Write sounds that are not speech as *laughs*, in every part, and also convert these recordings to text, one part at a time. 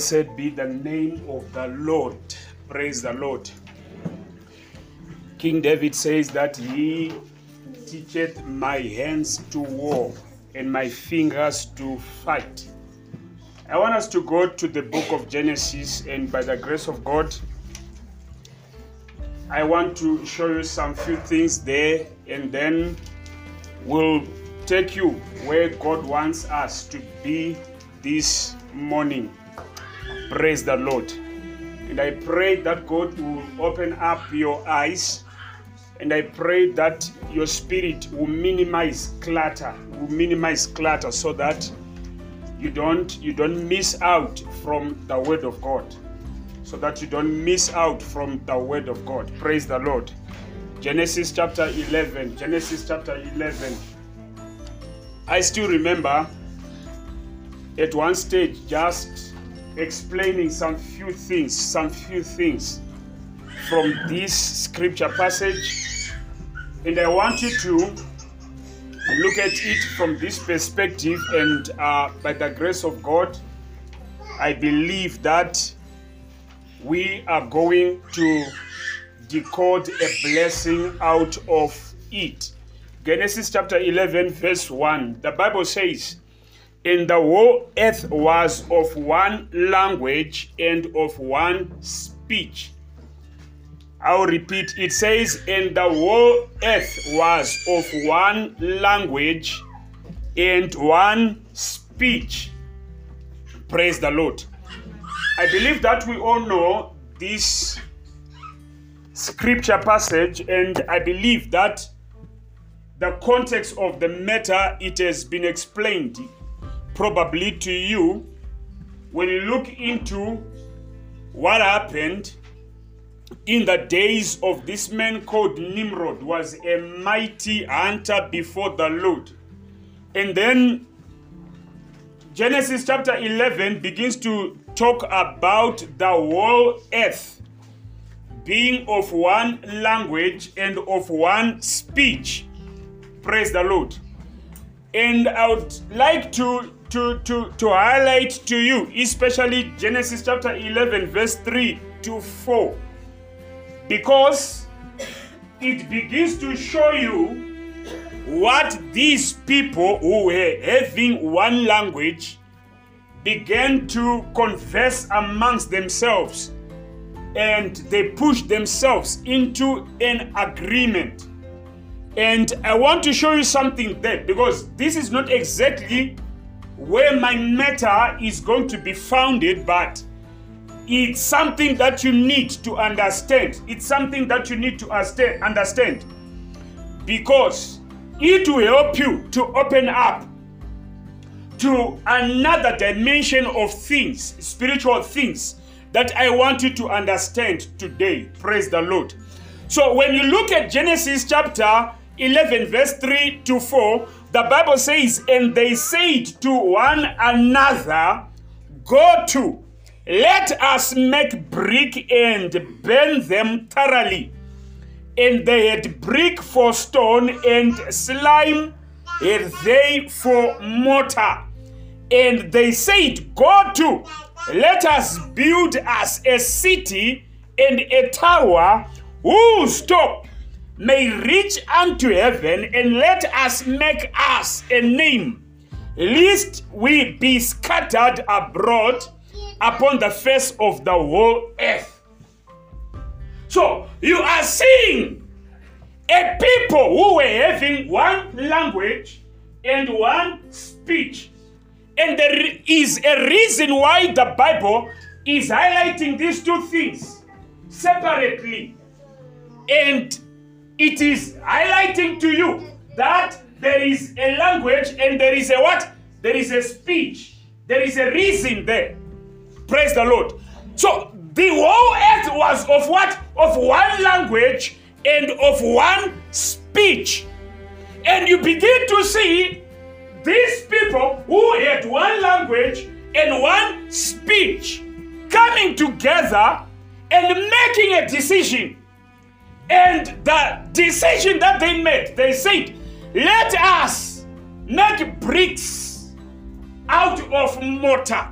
Blessed be the name of the Lord. Praise the Lord. King David says that he teacheth my hands to war and my fingers to fight. I want us to go to the book of Genesis, and by the grace of God, I want to show you some few things there, and then we'll take you where God wants us to be this morning. Praise the Lord. And I pray that God will open up your eyes. And I pray that your spirit will minimize clutter, will minimize clutter so that you don't you don't miss out from the word of God. So that you don't miss out from the word of God. Praise the Lord. Genesis chapter 11. Genesis chapter 11. I still remember at one stage just explaining some few things, some few things from this scripture passage. And I want you to look at it from this perspective. And uh, by the grace of God, I believe that we are going to decode a blessing out of it. Genesis chapter 11, verse 1. The Bible says, and the whole earth was of one language and of one speech. I'll repeat, it says, and the whole earth was of one language and one speech. Praise the Lord. I believe that we all know this scripture passage, and I believe that the context of the matter it has been explained probably to you when you look into what happened in the days of this man called Nimrod was a mighty hunter before the Lord. And then Genesis chapter 11 begins to talk about the whole earth being of one language and of one speech. Praise the Lord. And I would like to to, to, to highlight to you, especially Genesis chapter 11, verse 3 to 4, because it begins to show you what these people who were having one language began to converse amongst themselves and they pushed themselves into an agreement. And I want to show you something there because this is not exactly where my matter is going to be founded, but it's something that you need to understand. It's something that you need to understand because it will help you to open up to another dimension of things, spiritual things that I want you to understand today. Praise the Lord. So when you look at Genesis chapter 11, verse 3 to 4, the Bible says, And they said to one another, Go to, let us make brick and burn them thoroughly. And they had brick for stone and slime had they for mortar. And they said, Go to, let us build us a city and a tower whose top may reach unto heaven, and let us make us a name, lest we be scattered abroad upon the face of the whole earth. So you are seeing a people who were having one language and one speech. And there is a reason why the Bible is highlighting these two things separately. And it is highlighting to you that there is a language and there is a what? There is a speech. There is a reason there. Praise the Lord. So the whole earth was of what? Of one language and of one speech. And you begin to see these people who had one language and one speech coming together and making a decision. And the decision that they made, they said, let us make bricks out of mortar,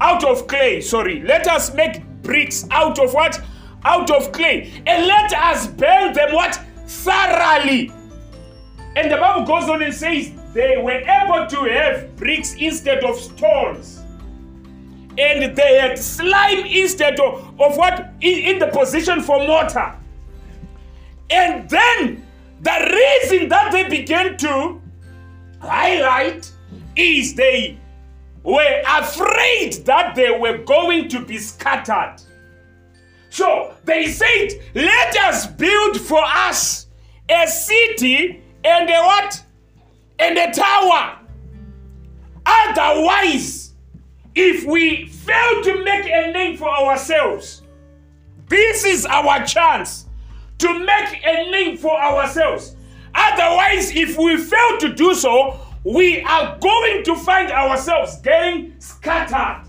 out of clay, sorry. Let us make bricks out of what? Out of clay. And let us burn them what? Thoroughly. And the Bible goes on and says, they were able to have bricks instead of stones. And they had slime instead of, of what? In, in the position for mortar. And then the reason that they began to highlight is they were afraid that they were going to be scattered. So they said, Let us build for us a city and a what? And a tower. Otherwise, if we fail to make a name for ourselves, this is our chance to make a name for ourselves. Otherwise, if we fail to do so, we are going to find ourselves getting scattered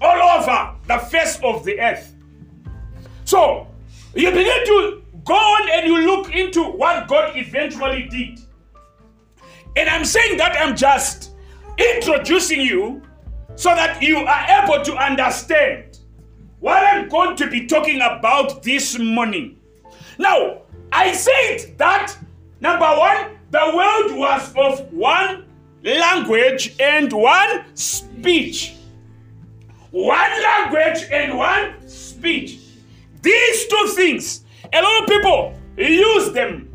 all over the face of the earth. So, you begin to go on and you look into what God eventually did. And I'm saying that I'm just introducing you so that you are able to understand what I'm going to be talking about this morning. Now, I said that number one, the world was of one language and one speech. One language and one speech. These two things, a lot of people use them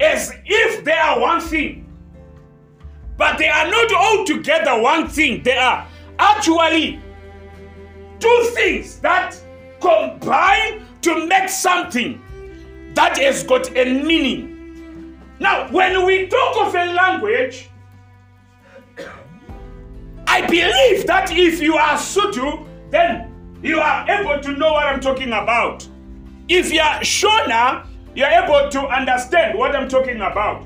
as if they are one thing. But they are not altogether one thing. They are actually two things that combine to make something that has got a meaning. Now, when we talk of a language, I believe that if you are Sotho, then you are able to know what I'm talking about. If you are Shona, you're able to understand what I'm talking about.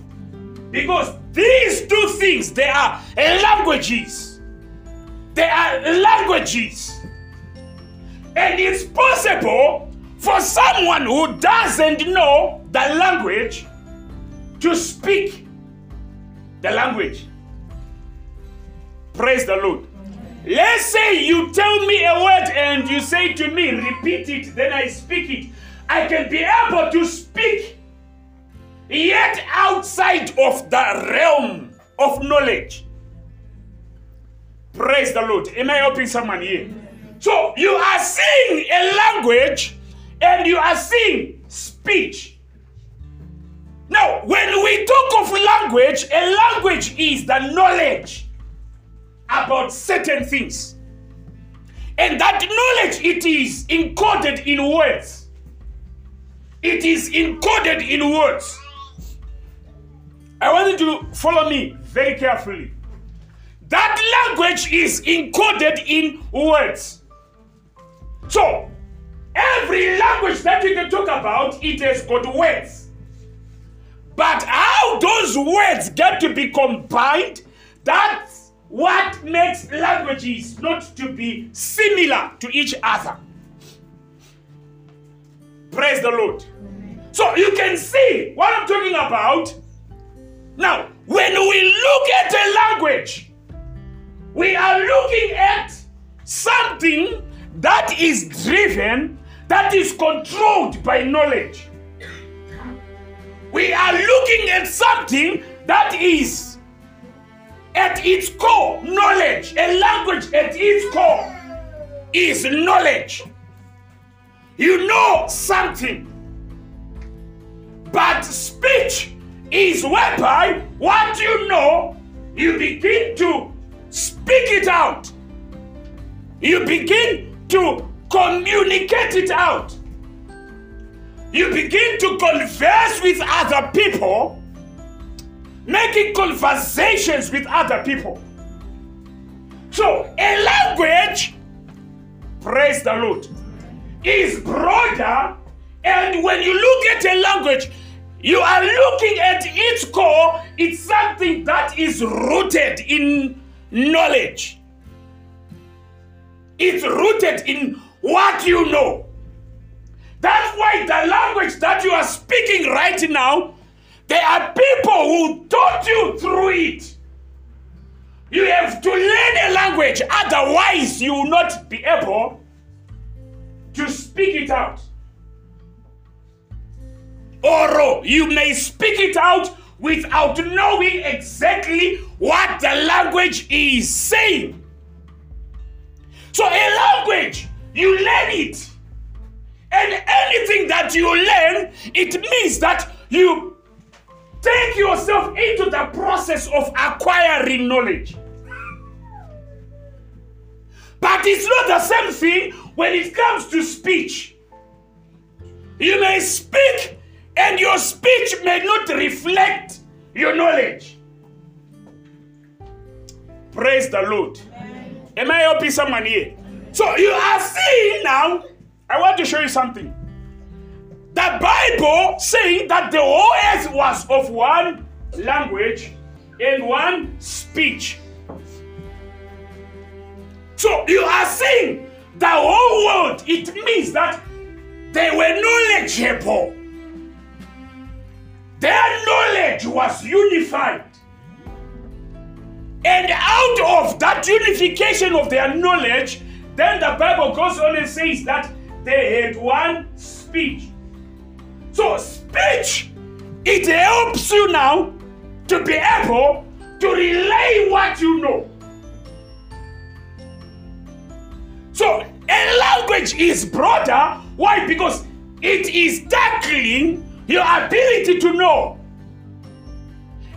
Because these two things, they are languages. They are languages. And it's possible for someone who doesn't know the language to speak the language. Praise the Lord. Let's say you tell me a word and you say to me, repeat it, then I speak it. I can be able to speak yet outside of the realm of knowledge. Praise the Lord. Am I helping someone here? So you are seeing a language and you are seeing speech. Now, when we talk of language, a language is the knowledge about certain things. And that knowledge, it is encoded in words. It is encoded in words. I want you to follow me very carefully. that language is encoded in words. So, every language that we can talk about, it has got words. But how those words get to be combined, that's what makes languages not to be similar to each other. Praise the Lord. So you can see what I'm talking about. Now, when we look at a language, we are looking at something that is driven, that is controlled by knowledge. We are looking at something that is at its core knowledge. A language at its core is knowledge. You know something. But speech is whereby what you know, you begin to speak it out. You begin to communicate it out. You begin to converse with other people, making conversations with other people. So, a language, praise the Lord, is broader. And when you look at a language, you are looking at its core, it's something that is rooted in knowledge. It's rooted in what you know. That's why the language that you are speaking right now, there are people who taught you through it. You have to learn a language, otherwise, you will not be able to speak it out. Or you may speak it out without knowing exactly what the language is saying. So, a language, you learn it. And anything that you learn, it means that you take yourself into the process of acquiring knowledge. But it's not the same thing when it comes to speech. You may speak, and your speech may not reflect your knowledge. Praise the Lord. Amen. Am I helping someone here? So you are seeing now, I want to show you something. The Bible saying that the whole earth was of one language and one speech. So you are seeing the whole world. It means that they were knowledgeable. Their knowledge was unified. And out of that unification of their knowledge, then the Bible goes on and says that they had one speech. So, speech, it helps you now to be able to relay what you know. So a language is broader. Why? Because it is tackling your ability to know.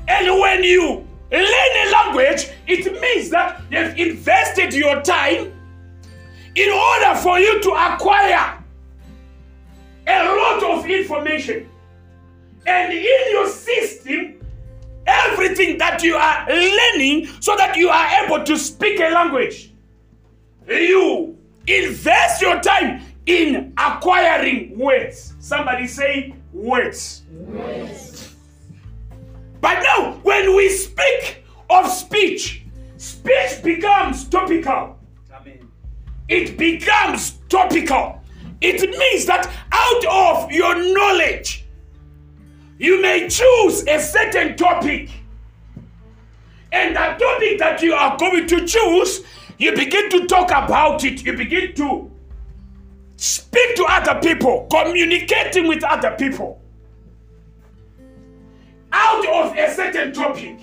And when you learn a language, it means that you've invested your time in order for you to acquire a lot of information. And in your system, everything that you are learning so that you are able to speak a language you invest your time in acquiring words. Somebody say words. words. But now, when we speak of speech, speech becomes topical. It becomes topical. It means that out of your knowledge, you may choose a certain topic. And the topic that you are going to choose you begin to talk about it, you begin to speak to other people, communicating with other people out of a certain topic.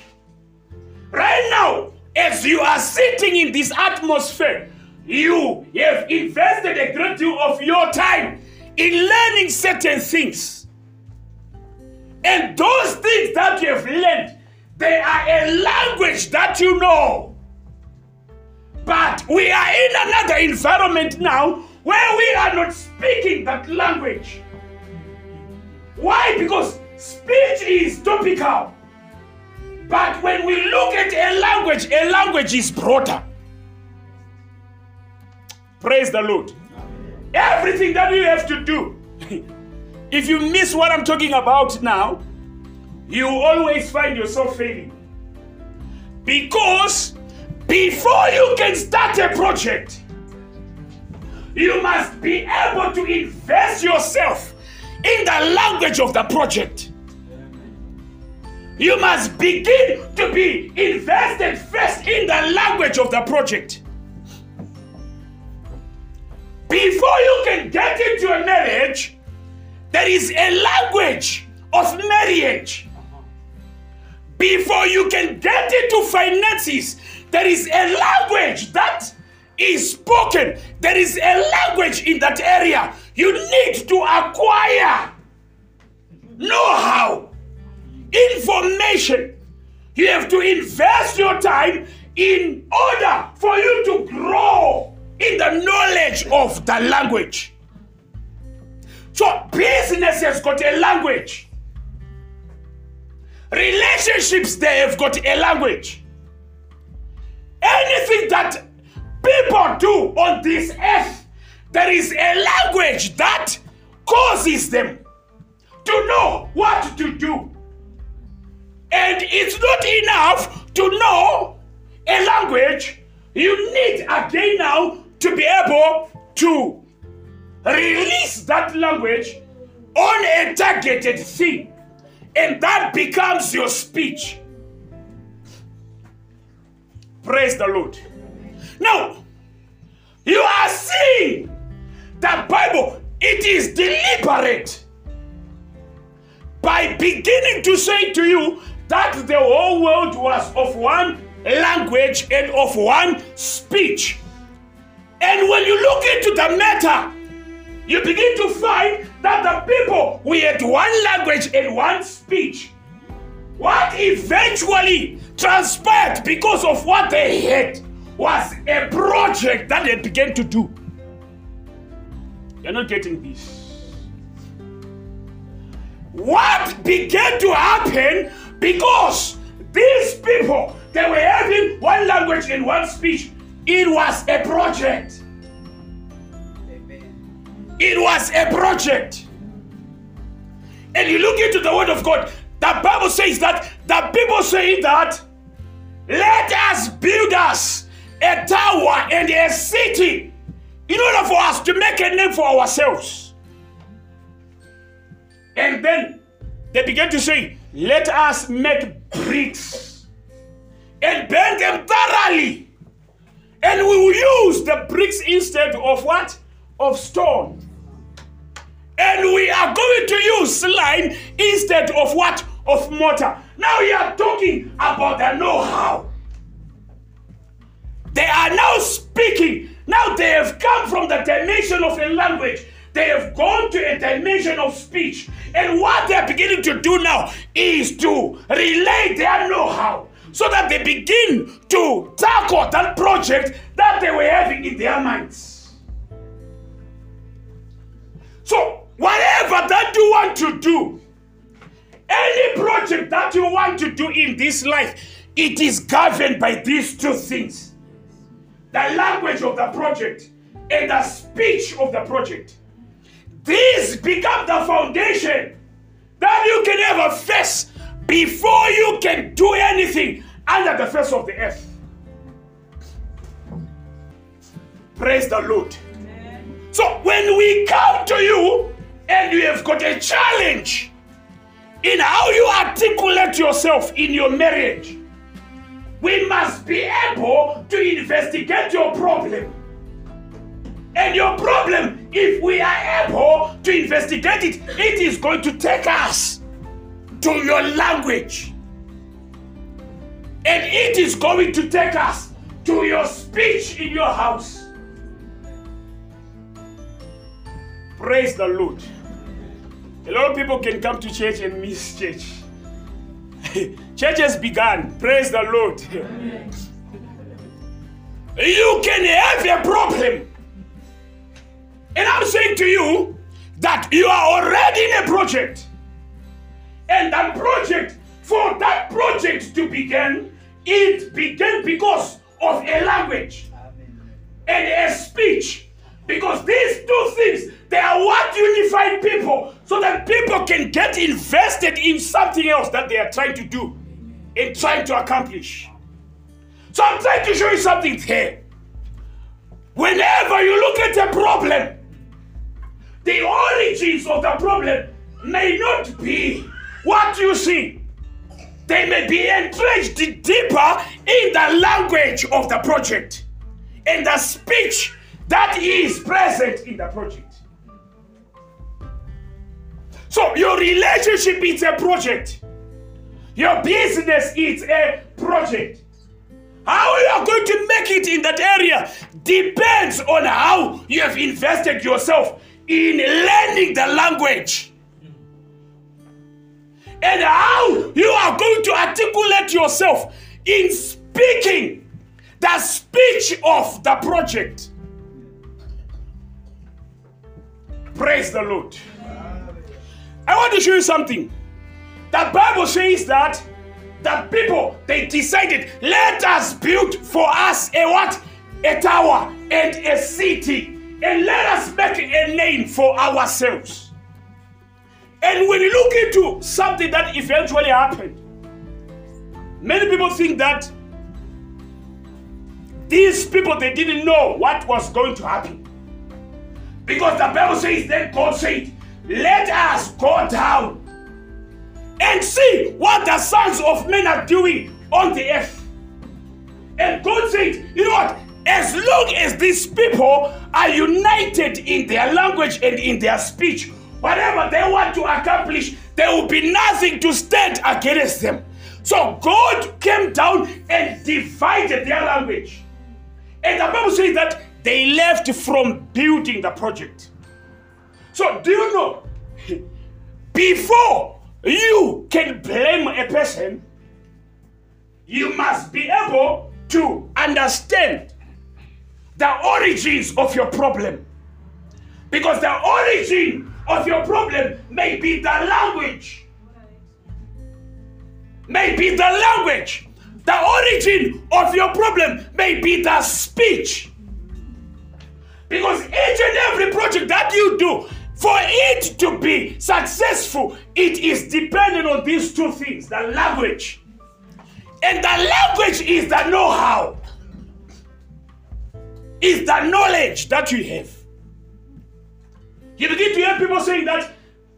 Right now, as you are sitting in this atmosphere, you have invested a great deal of your time in learning certain things. And those things that you have learned, they are a language that you know. But we are in another environment now where we are not speaking that language. Why? Because speech is topical. But when we look at a language, a language is broader. Praise the Lord. Everything that you have to do, *laughs* if you miss what I'm talking about now, you always find yourself failing. Because before you can start a project, you must be able to invest yourself in the language of the project. You must begin to be invested first in the language of the project. Before you can get into a marriage, there is a language of marriage. Before you can get into finances, there is a language that is spoken. There is a language in that area. You need to acquire know how, information. You have to invest your time in order for you to grow in the knowledge of the language. So, business has got a language. Relationships, they have got a language. Anything that people do on this earth, there is a language that causes them to know what to do. And it's not enough to know a language. You need again now to be able to release that language on a targeted thing. And that becomes your speech. Praise the Lord. Now, you are seeing the Bible, it is deliberate by beginning to say to you that the whole world was of one language and of one speech. And when you look into the matter, you begin to find that the people we had one language and one speech. What eventually transpired because of what they had was a project that they began to do. You're not getting this. What began to happen because these people they were having one language and one speech. It was a project. It was a project. And you look into the word of God, the Bible says that the people say that let us build us a tower and a city in order for us to make a name for ourselves. And then they began to say, let us make bricks and burn them thoroughly. And we will use the bricks instead of what? Of stone. And we are going to use slime instead of what? Of mortar. Now you are talking about the know how. They are now speaking. Now they have come from the dimension of a language. They have gone to a dimension of speech. And what they're beginning to do now is to relay their know how so that they begin to tackle that project that they were having in their minds. So, whatever that you want to do, any project that you want to do in this life, it is governed by these two things the language of the project and the speech of the project. These become the foundation that you can ever face before you can do anything under the face of the earth. Praise the Lord. Amen. So when we come to you and you have got a challenge in how you articulate yourself in your marriage, we must be able to investigate your problem. And your problem, if we are able to investigate it, it is going to take us to your language. And it is going to take us to your speech in your house. Praise the Lord. A lot of people can come to church and miss church. *laughs* church has begun. Praise the Lord. *laughs* you can have a problem. And I'm saying to you that you are already in a project. And that project for that project to begin, it began because of a language and a speech. Because these two things, they are what unify people so that people can get invested in something else that they are trying to do and trying to accomplish. So I'm trying to show you something here. Whenever you look at a problem, the origins of the problem may not be what you see. They may be entrenched deeper in the language of the project, in the speech that is present in the project. So your relationship is a project. Your business is a project. How you are going to make it in that area depends on how you have invested yourself in learning the language and how you are going to articulate yourself in speaking the speech of the project. Praise the Lord. I want to show you something. The Bible says that the people they decided, let us build for us a what? A tower and a city, and let us make a name for ourselves. And when you look into something that eventually happened, many people think that these people they didn't know what was going to happen. Because the Bible says then God said, Let us go down and see what the sons of men are doing on the earth. And God said, You know what? As long as these people are united in their language and in their speech, whatever they want to accomplish, there will be nothing to stand against them. So God came down and divided their language. And the Bible says that they left from building the project. So, do you know? *laughs* Before you can blame a person, you must be able to understand the origins of your problem. Because the origin of your problem may be the language. May be the language. The origin of your problem may be the speech. Because each and every project that you do, for it to be successful, it is dependent on these two things the language. And the language is the know how, is the knowledge that you have. You begin to hear people saying that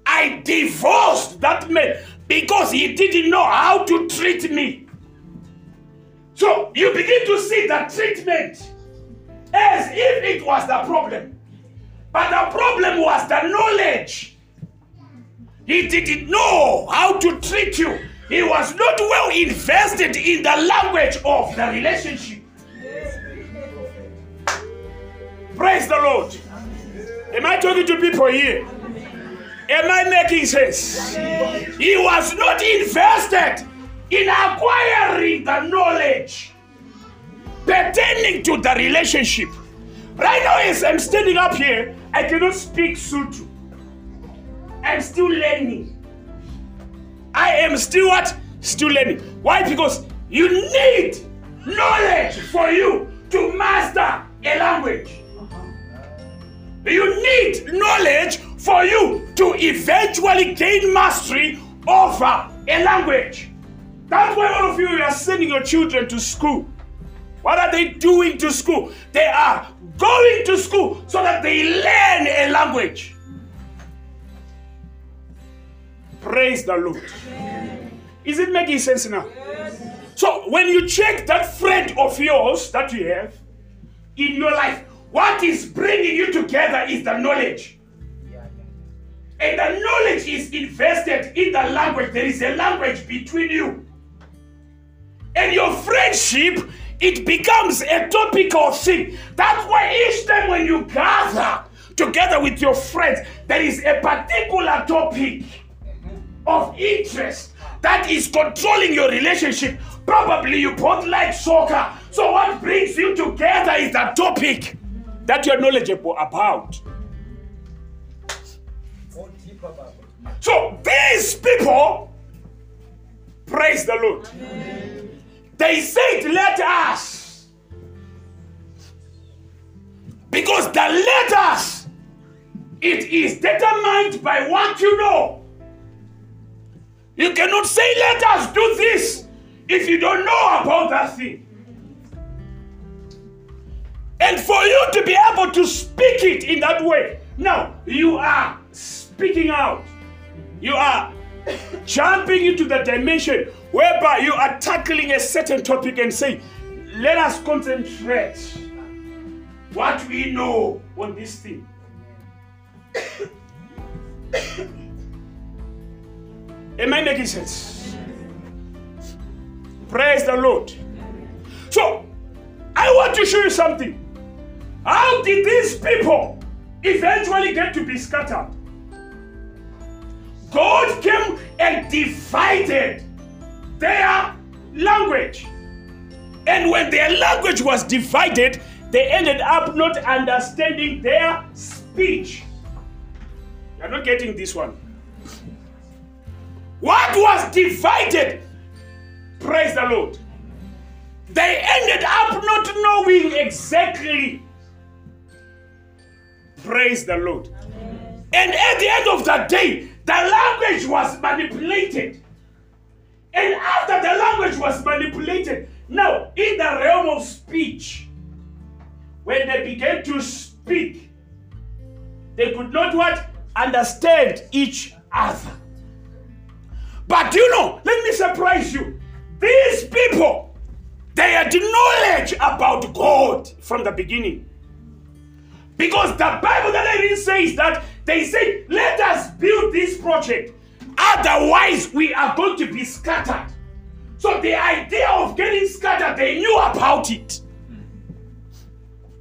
I divorced that man because he didn't know how to treat me. So you begin to see the treatment as if it was the problem. But the problem was the knowledge. He didn't know how to treat you. He was not well invested in the language of the relationship. Praise the Lord. Am I talking to people here? Am I making sense? He was not invested in acquiring the knowledge pertaining to the relationship. Right now, as I'm standing up here, I cannot speak Sotho. I'm still learning. I am still what? Still learning. Why? Because you need knowledge for you to master a language. You need knowledge for you to eventually gain mastery over a language. That's why all of you are sending your children to school. What are they doing to school? They are going to school so that they learn a language. Praise the Lord. Is it making sense now? So when you check that friend of yours that you have in your life, what is bringing you together is the knowledge. And the knowledge is invested in the language. There is a language between you. And your friendship, it becomes a topical thing. That's why each time when you gather together with your friends, there is a particular topic of interest that is controlling your relationship. Probably you both like soccer. So, what brings you together is the topic that you're knowledgeable about. So these people, Praise the Lord. Amen. They said, Let us. Because the let us, it is determined by what you know. You cannot say, Let us do this if you don't know about that thing. And for you to be able to speak it in that way, now you are speaking out. You are jumping into the dimension whereby you are tackling a certain topic and saying, let us concentrate what we know on this thing. Am I making sense? Praise the Lord. So, I want to show you something. How did these people eventually get to be scattered? God came and divided their language. And when their language was divided, they ended up not understanding their speech. You're not getting this one. What was divided? Praise the Lord. They ended up not knowing exactly. Praise the Lord. Amen. And at the end of that day, the language was manipulated. And after the language was manipulated, now in the realm of speech, when they began to speak, they could not what? Understand each other. But you know, let me surprise you. These people, they had knowledge about God from the beginning. Because the Bible that I read says that they say, let us build this project. Otherwise, we are going to be scattered. So the idea of getting scattered, they knew about it.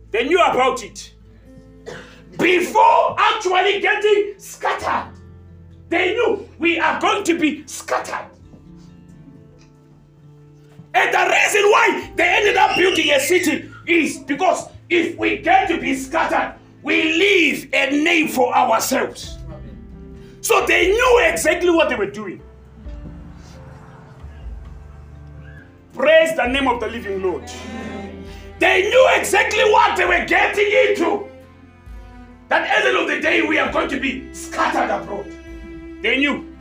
They knew about it. Before actually getting scattered, they knew we are going to be scattered. And the reason why they ended up building a city is because if we get to be scattered, we leave a name for ourselves. So they knew exactly what they were doing. Praise the name of the living Lord. They knew exactly what they were getting into. That at the end of the day, we are going to be scattered abroad. They knew.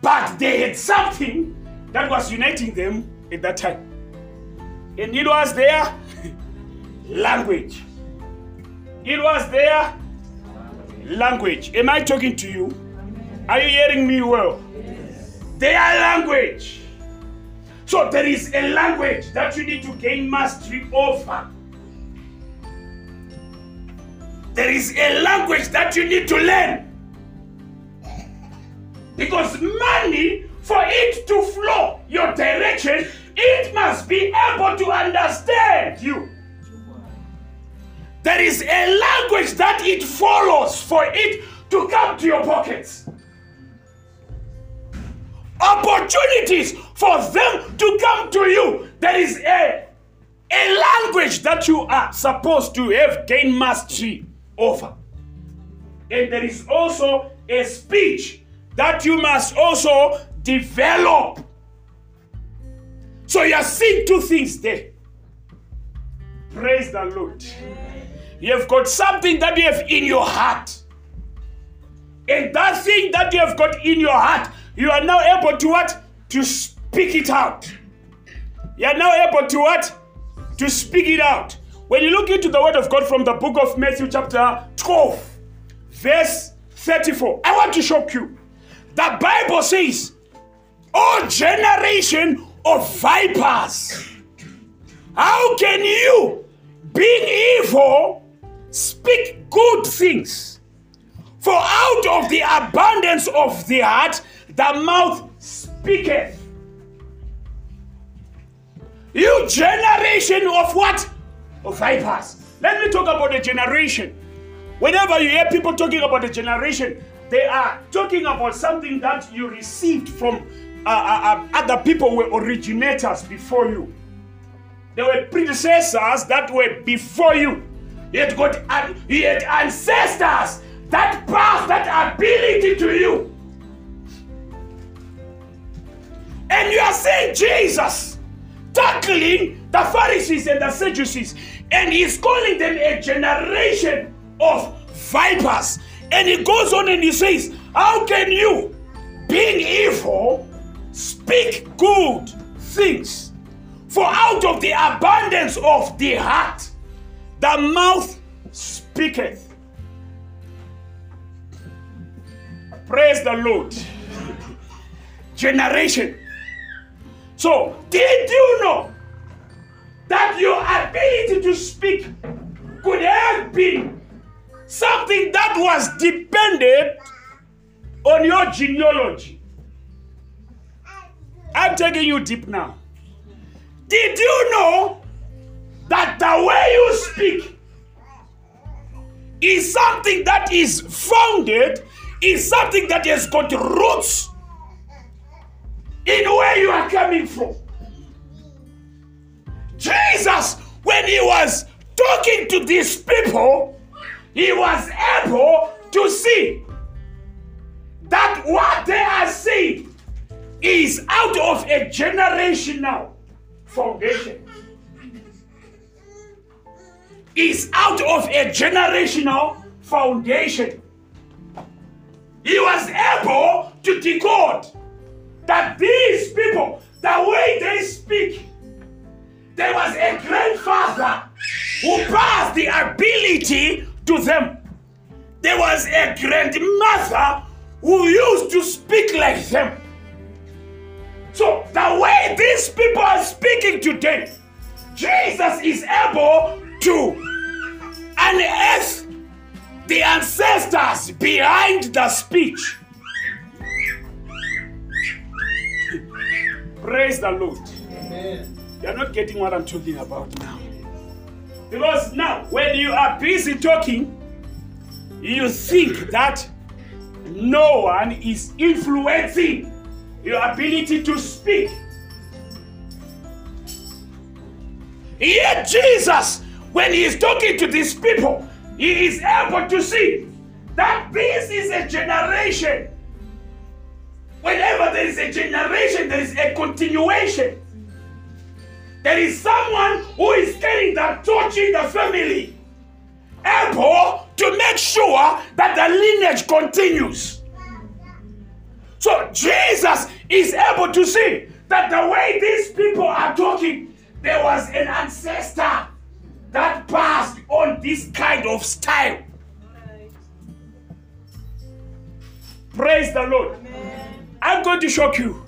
But they had something that was uniting them at that time. And it was their language. It was their language. Am I talking to you? Are you hearing me well? Yes. Their language. So there is a language that you need to gain mastery over. There is a language that you need to learn. Because money, for it to flow your direction, it must be able to understand you. There is a language that it follows for it to come to your pockets. Opportunities for them to come to you. There is a, a language that you are supposed to have gained mastery over. And there is also a speech that you must also develop. So you are seeing two things there. Praise the Lord. You have got something that you have in your heart. And that thing that you have got in your heart, you are now able to what? To speak it out. You are now able to what? To speak it out. When you look into the word of God from the book of Matthew, chapter 12, verse 34, I want to shock you. The Bible says, "O generation of vipers, how can you, being evil, speak good things? For out of the abundance of the heart, the mouth speaketh. You generation of what? Of vipers. Let me talk about the generation. Whenever you hear people talking about the generation, they are talking about something that you received from uh, uh, uh, other people were originators before you. There were predecessors that were before you. You had got you had ancestors that passed that ability to you. And you are seeing Jesus tackling the Pharisees and the Sadducees, and he's calling them a generation of vipers. And he goes on and he says, How can you, being evil, speak good things? For out of the abundance of the heart, the mouth speaketh. Praise the Lord. Generation. So, did you know that your ability to speak could have been something that was dependent on your genealogy? I'm taking you deep now. Did you know that the way you speak is something that is founded, is something that has got roots in where you are coming from? Jesus, when he was talking to these people, he was able to see that what they are saying is out of a generational foundation. Is out of a generational foundation. He was able to decode that these people, the way they speak, there was a grandfather who passed the ability to them. There was a grandmother who used to speak like them. So, the way these people are speaking today, Jesus is able to unearth the ancestors behind the speech. Praise the Lord. Amen. You're not getting what I'm talking about now. Because now, when you are busy talking, you think that no one is influencing your ability to speak. Yet Jesus, when he is talking to these people, he is able to see that this is a generation. Whenever there is a generation, there is a continuation. There is someone who is carrying the torch in the family, able to make sure that the lineage continues. So Jesus is able to see that the way these people are talking, there was an ancestor that passed on this kind of style. Praise the Lord. Amen. I'm going to shock you.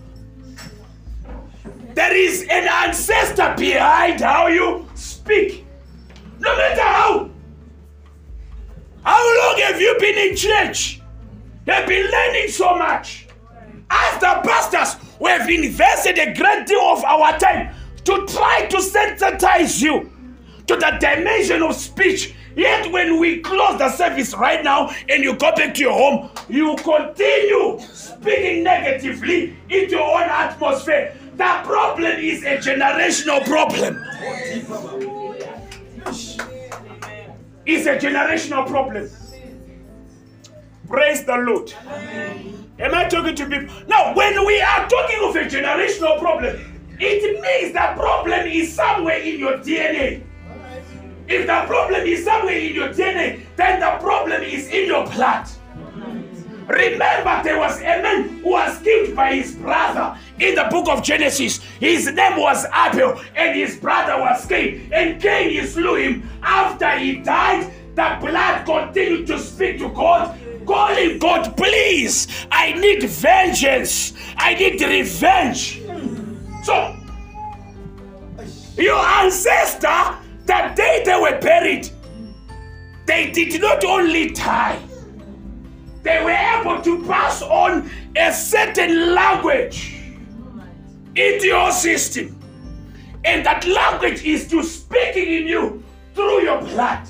There is an ancestor behind how you speak. No matter how. How long have you been in church? You've been learning so much. As the pastors, we have invested a great deal of our time to try to sensitize you to the dimension of speech. Yet, when we close the service right now and you go back to your home, you continue speaking negatively into your own atmosphere. The problem is a generational problem. It's a generational problem. Praise the Lord. Amen. Am I talking to people? Now, when we are talking of a generational problem, it means the problem is somewhere in your DNA. If the problem is somewhere in your DNA, then the problem is in your blood. Remember, there was a man who was killed by his brother in the book of Genesis. His name was Abel, and his brother was Cain. And Cain slew him. After he died, the blood continued to speak to God, calling God, please, I need vengeance. I need revenge. So, your ancestor, the day they were buried, they did not only die, they were able to pass on a certain language into your system. And that language is to speaking in you through your blood.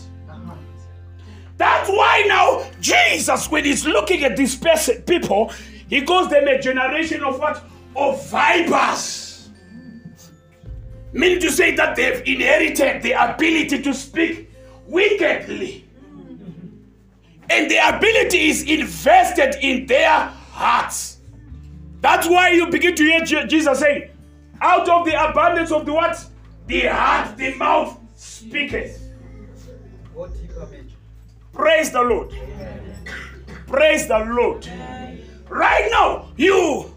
That's why now Jesus, when he's looking at these people, he calls them a generation of what? Of vipers. Meaning to say that they've inherited the ability to speak wickedly and the ability is invested in their hearts. That's why you begin to hear Jesus saying, out of the abundance of the what? The heart, the mouth speaketh. Praise the Lord. Praise the Lord. Right now, you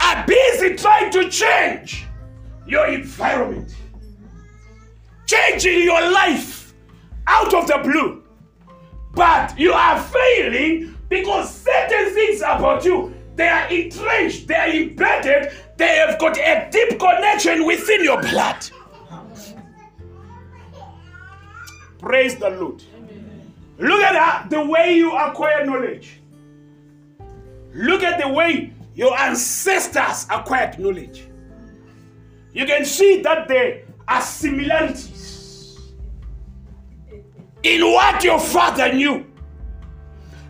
are busy trying to change your environment, changing your life out of the blue. But you are failing because certain things about you they are entrenched, they are embedded, they have got a deep connection within your blood. Praise the Lord. Look at that, the way you acquire knowledge. Look at the way your ancestors acquired knowledge. You can see that there are similarities in what your father knew.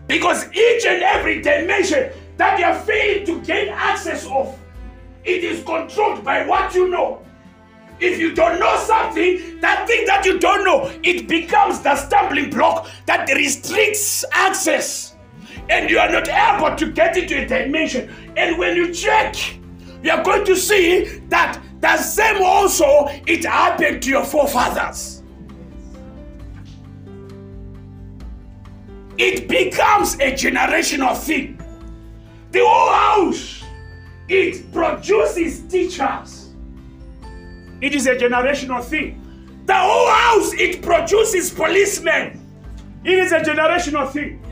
Because each and every dimension that you are failing to gain access of, it is controlled by what you know. If you don't know something, that thing that you don't know, it becomes the stumbling block that restricts access. And you are not able to get into a dimension. And when you check, you are going to see that the same also it happened to your forefathers. It becomes a generational thing. The whole house, it produces teachers. It is a generational thing. The whole house, it produces policemen. It is a generational thing.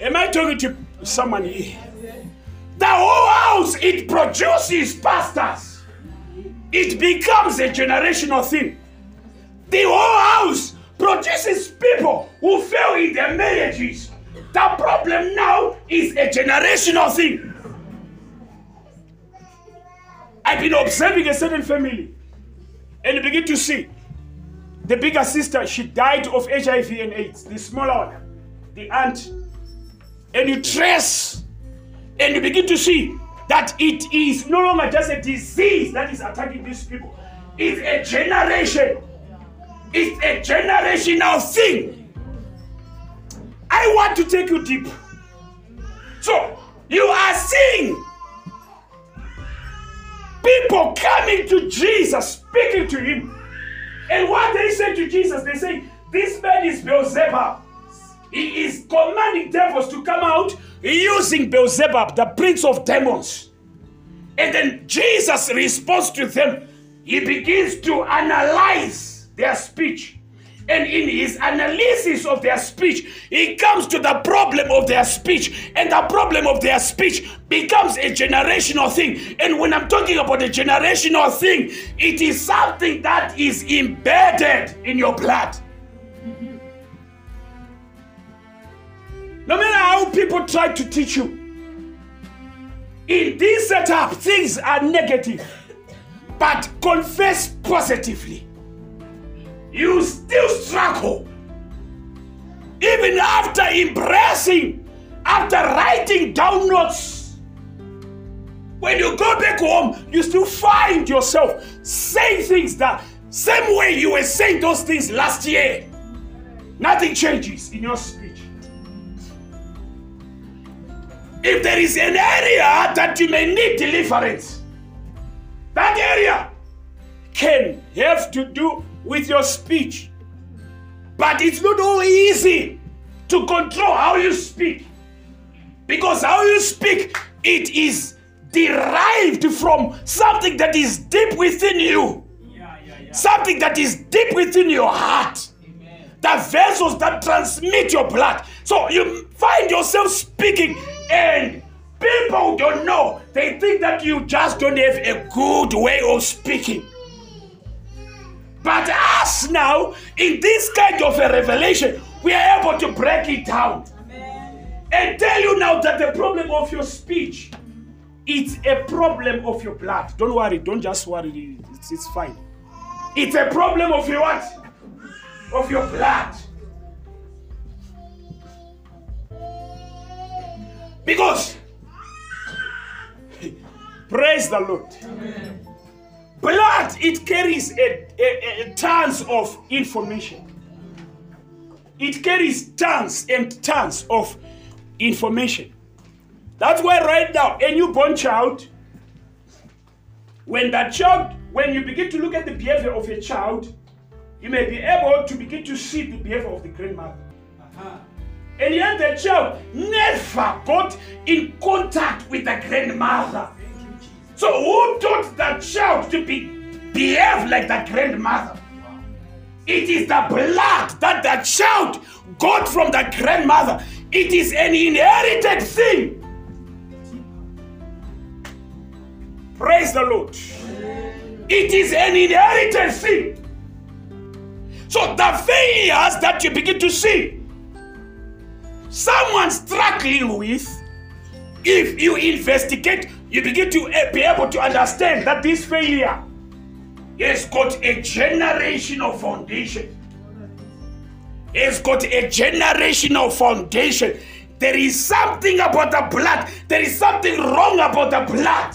Am I talking to someone here? The whole house, it produces pastors. It becomes a generational thing. The whole house produces people who fail in their marriages. The problem now is a generational thing. I've been observing a certain family and you begin to see the bigger sister, she died of HIV and AIDS. The smaller one, the aunt. And you trace and you begin to see that it is no longer just a disease that is attacking these people, it's a generation. It's a generational thing. I want to take you deep. So, you are seeing to Jesus, speaking to him. And what they say to Jesus, they say, This man is Beelzebub. He is commanding devils to come out using Beelzebub, the prince of demons. And then Jesus responds to them. He begins to analyze their speech. And in his analysis of their speech, he comes to the problem of their speech. And the problem of their speech becomes a generational thing. And when I'm talking about a generational thing, it is something that is embedded in your blood. No matter how people try to teach you, in this setup, things are negative. But confess positively you still struggle. Even after embracing, after writing down notes, when you go back home, you still find yourself saying things that same way you were saying those things last year. Nothing changes in your speech. If there is an area that you may need deliverance, that area can have to do with your speech. But it's not all easy to control how you speak. Because how you speak, it is derived from something that is deep within you. Yeah, yeah, yeah. Something that is deep within your heart. Amen. The vessels that transmit your blood. So you find yourself speaking and people don't know. They think that you just don't have a good way of speaking. But us now, in this kind of a revelation, we are able to break it down Amen. and tell you now that the problem of your speech it's a problem of your blood. Don't worry, don't just worry, it's, it's fine. It's a problem of your what? Of your blood. Because, *laughs* praise the Lord. Amen. Blood, it carries a, a, a, tons of information. It carries tons and tons of information. That's why right now, a newborn child, when that child, when you begin to look at the behavior of a child, you may be able to begin to see the behavior of the grandmother. Uh-huh. And yet the child never got in contact with the grandmother. So who taught that child to be behave like the grandmother? It is the blood that the child got from the grandmother. It is an inherited thing. Praise the Lord. It is an inherited thing. So the failures that you begin to see, someone struggling with, if you investigate, you begin to eh, be able to understand that this failure has got a generational foundation. It's got a generational foundation. There is something about the blood. There is something wrong about the blood.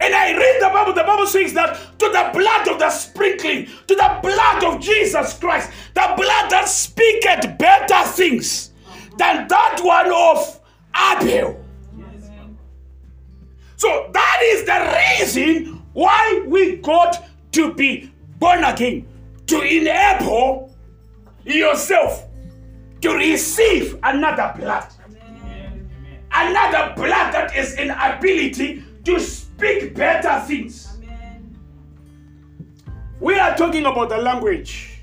And I read the Bible, the Bible says that to the blood of the sprinkling, to the blood of Jesus Christ, the blood that speaketh better things than that one of Abel. So that is the reason why we got to be born again, to enable yourself to receive another blood. Another blood that is in ability to speak better things. Amen. We are talking about the language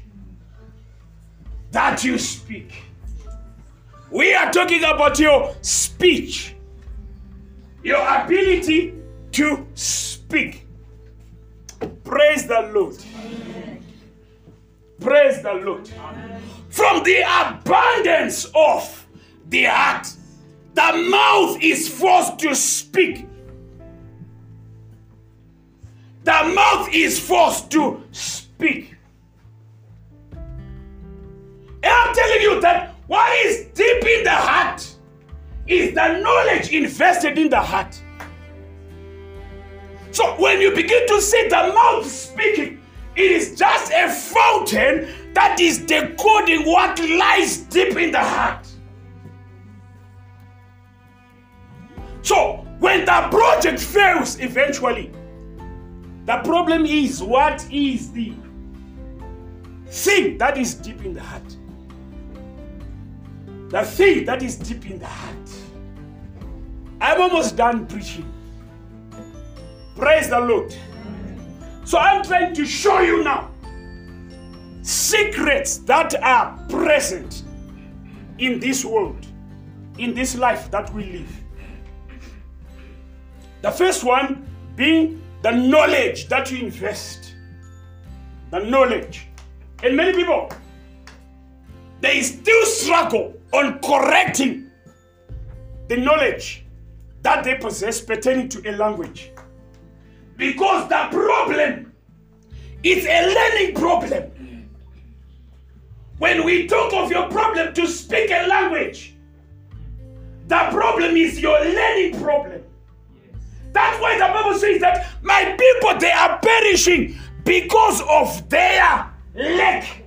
that you speak. We are talking about your speech, your ability to speak. Praise the Lord. Amen. Praise the Lord. Amen. From the abundance of the heart, the mouth is forced to speak the mouth is forced to speak. And I'm telling you that what is deep in the heart is the knowledge invested in the heart. So when you begin to see the mouth speaking, it is just a fountain that is decoding what lies deep in the heart. So when the project fails eventually, the problem is what is the thing that is deep in the heart? The thing that is deep in the heart. I'm almost done preaching. Praise the Lord. So I'm trying to show you now secrets that are present in this world, in this life that we live. The first one being the knowledge that you invest. The knowledge. And many people, they still struggle on correcting the knowledge that they possess pertaining to a language. Because the problem is a learning problem. When we talk of your problem to speak a language, the problem is your learning problem. That's why the Bible says that my people they are perishing because of their lack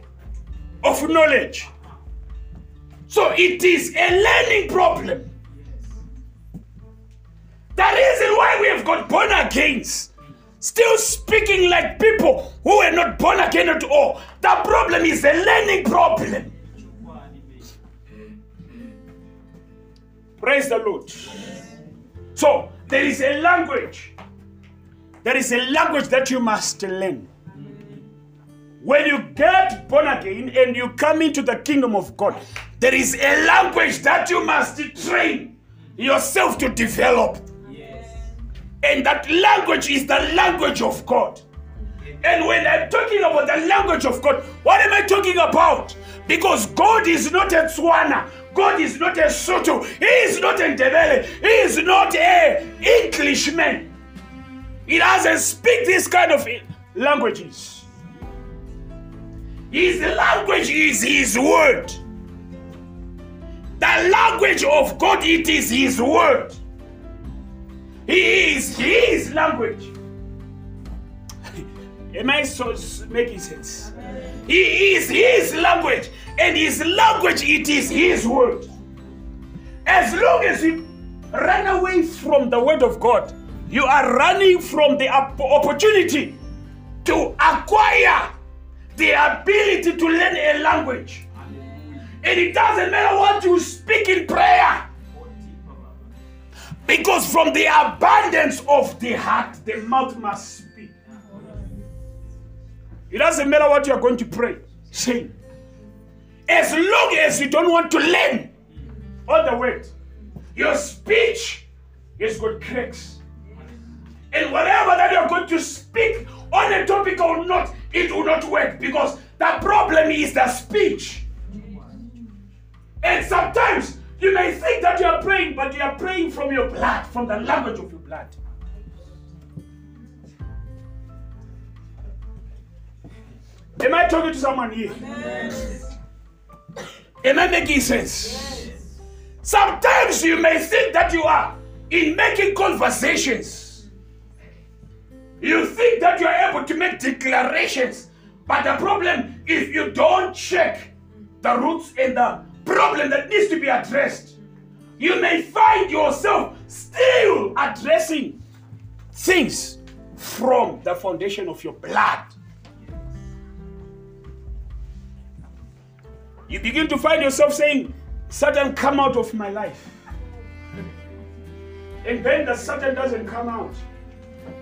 of knowledge. So it is a learning problem. The reason why we have got born agains still speaking like people who were not born again at all. The problem is a learning problem. Praise the Lord. So there is a language. There is a language that you must learn. When you get born again and you come into the kingdom of God, there is a language that you must train yourself to develop. Yes. And that language is the language of God. And when I'm talking about the language of God, what am I talking about? Because God is not a Tswana. God is not a Sotho. He is not a Ndebele. He is not a Englishman. He doesn't speak this kind of languages. His language is His word. The language of God, it is His word. He is His language. *laughs* Am I so making sense? He is His language and his language, it is his word. As long as you run away from the word of God, you are running from the opportunity to acquire the ability to learn a language. And it doesn't matter what you speak in prayer. Because from the abundance of the heart, the mouth must speak. It doesn't matter what you're going to pray. Say, as long as you don't want to learn all the words, your speech is got cracks. And whatever that you're going to speak on a topic or not, it will not work because the problem is the speech. And sometimes you may think that you are praying, but you are praying from your blood, from the language of your blood. Am I talking to someone here? Yes. Am I making sense? Yes. Sometimes you may think that you are in making conversations. You think that you are able to make declarations, but the problem if you don't check the roots and the problem that needs to be addressed, you may find yourself still addressing things from the foundation of your blood. You begin to find yourself saying, Satan, come out of my life. And then the Satan doesn't come out.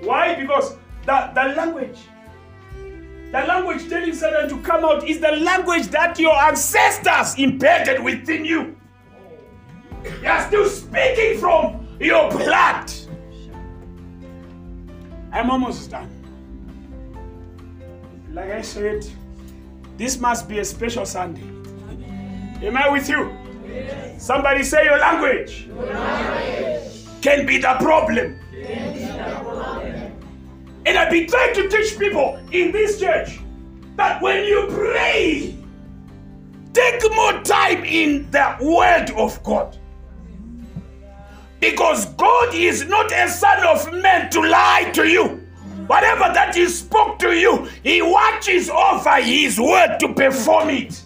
Why? Because the, the language the language telling Satan to come out is the language that your ancestors embedded within you. You are still speaking from your blood. I'm almost done. Like I said, this must be a special Sunday. Am I with you? Yes. Somebody say your language. your language. Can be the problem. And I've been trying to teach people in this church that when you pray, take more time in the Word of God. Because God is not a son of man to lie to you. Whatever that He spoke to you, He watches over His word to perform it.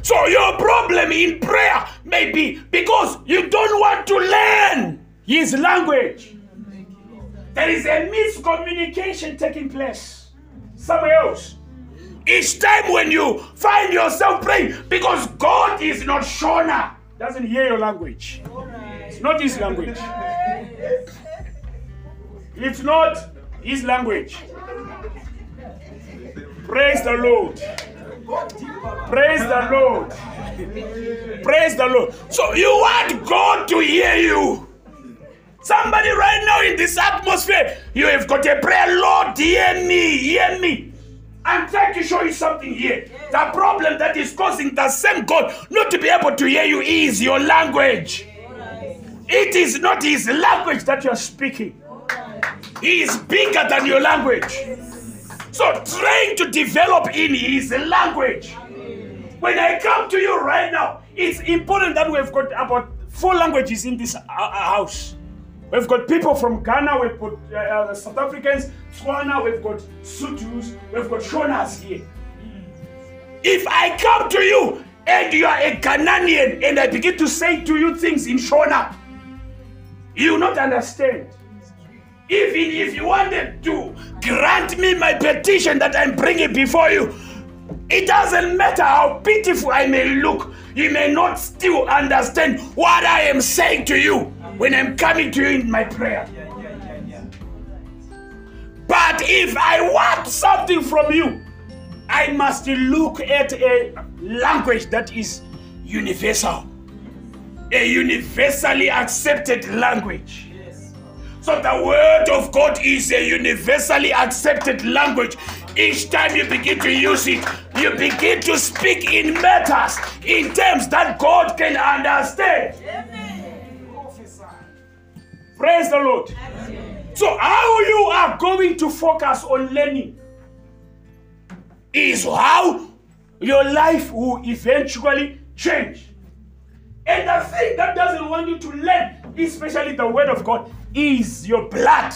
So your problem in prayer may be because you don't want to learn His language. There is a miscommunication taking place somewhere else. Each time when you find yourself praying, because God is not Shona, doesn't hear your language. It's not his language. It's not his language. Praise the Lord. Praise the Lord. Praise the Lord. So you want God to hear you. Somebody right now in this atmosphere, you have got a prayer, Lord, hear me, hear me. I'm trying to show you something here. The problem that is causing the same God not to be able to hear you is your language. It is not his language that you're speaking. He is bigger than your language. So trying to develop in his language. When I come to you right now, it's important that we've got about four languages in this uh, uh, house. We've got people from Ghana, we've got uh, uh, South Africans, Tswana, we've got Sothos, we've got Shonas here. If I come to you and you are a Ghanaian and I begin to say to you things in Shona, you will not understand. Even if you wanted to grant me my petition that I'm bringing before you, it doesn't matter how pitiful I may look, you may not still understand what I am saying to you when I'm coming to you in my prayer. But if I want something from you, I must look at a language that is universal, a universally accepted language. So the word of God is a universally accepted language. Each time you begin to use it, you begin to speak in matters, in terms that God can understand. Praise the Lord. So, how you are going to focus on learning is how your life will eventually change. And the thing that doesn't want you to learn, especially the Word of God, is your blood.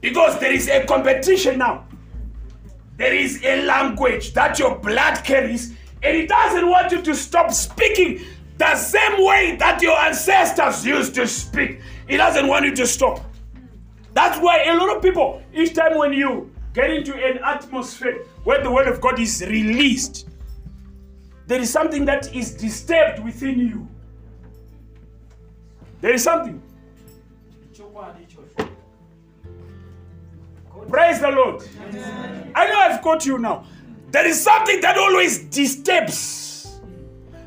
Because there is a competition now. There is a language that your blood carries, And it doesn't want you to stop speaking the same way that your ancestors used to speak. He doesn't want you to stop. That's why a lot of people, each time when you get into an atmosphere where the word of God is released, there is something that is disturbed within you. There is something. Praise the Lord. I know I've caught you now. There is something that always disturbs,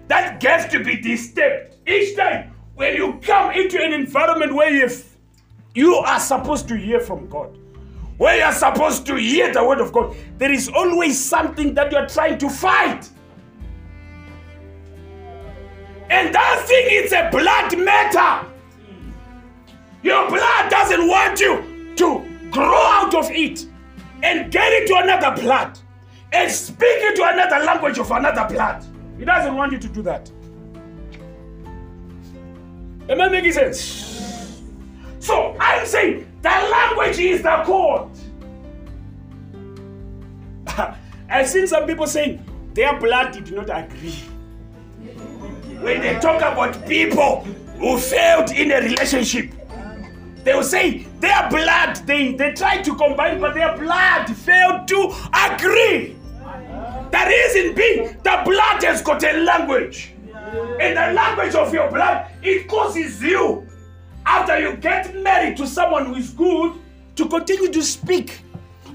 that gets to be disturbed each time when you come into an environment where you you are supposed to hear from God, where you are supposed to hear the word of God. There is always something that you are trying to fight. And that thing is a blood matter. Your blood doesn't want you to grow out of it and get into another blood and speak into another language of another blood. He doesn't want you to do that. Am I making sense? So I'm saying the language is the code. *laughs* I've seen some people saying their blood did not agree. When they talk about people who failed in a relationship, they will say their blood, they, they tried to combine, but their blood failed to agree. The reason being, the blood has got a language. And the language of your blood, it causes you, after you get married to someone who is good, to continue to speak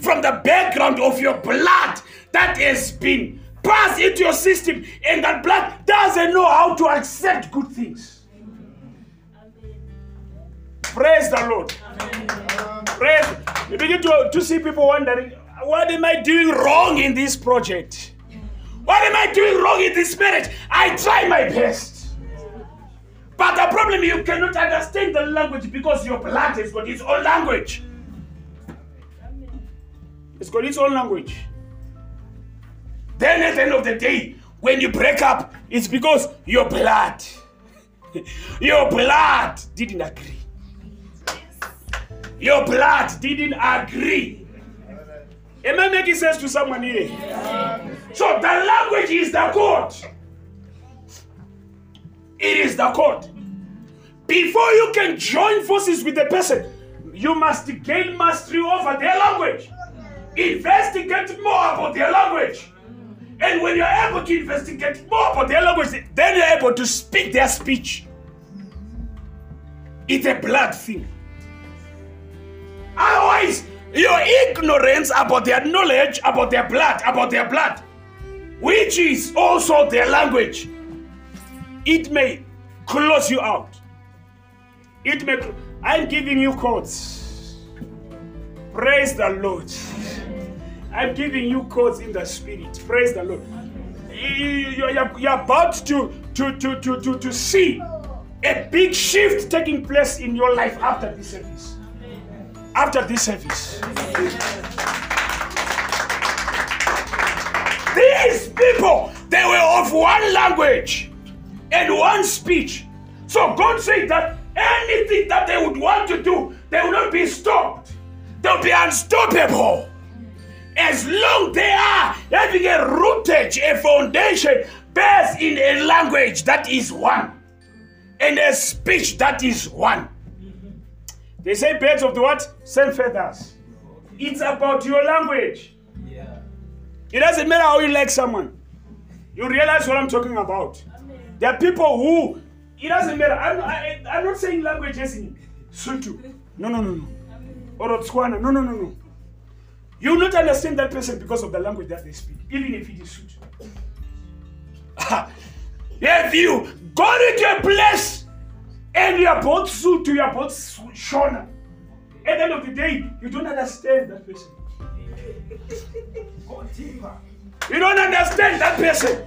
from the background of your blood that has been passed into your system, and that blood doesn't know how to accept good things. Praise the Lord. Praise. You begin to, to see people wondering, what am I doing wrong in this project? What am I doing wrong in this marriage? I try my best. But the problem you cannot understand the language because your blood has got its own language. It's got its own language. Then at the end of the day, when you break up, it's because your blood, *laughs* your blood didn't agree. Your blood didn't agree. Am I making sense to someone here? So the language is the code. It is the code. Before you can join forces with the person, you must gain mastery over their language. Investigate more about their language. And when you're able to investigate more about their language, then you're able to speak their speech. It's a blood thing. Otherwise, your ignorance about their knowledge, about their blood, about their blood, which is also their language, it may close you out. It may. I'm giving you codes. Praise the Lord. I'm giving you codes in the spirit. Praise the Lord. You're, you're about to, to, to, to, to, to see a big shift taking place in your life after this service after this service. These people, they were of one language and one speech. So God said that anything that they would want to do, they will not be stopped. They'll be unstoppable. As long as they are having a rootage, a foundation based in a language that is one and a speech that is one. They say birds of the what? Same feathers. It's about your language. Yeah. It doesn't matter how you like someone. You realize what I'm talking about. Amen. There are people who, it doesn't matter. I'm, I, I'm not saying language as in Sotho. No, no, no, no. Or Otswana. No, no, no, no. You will not understand that person because of the language that they speak, even if it is Sotho. *laughs* if you go into a place and you are both Sotho, you are both Shona. At the end of the day, you don't understand that person. You don't understand that person.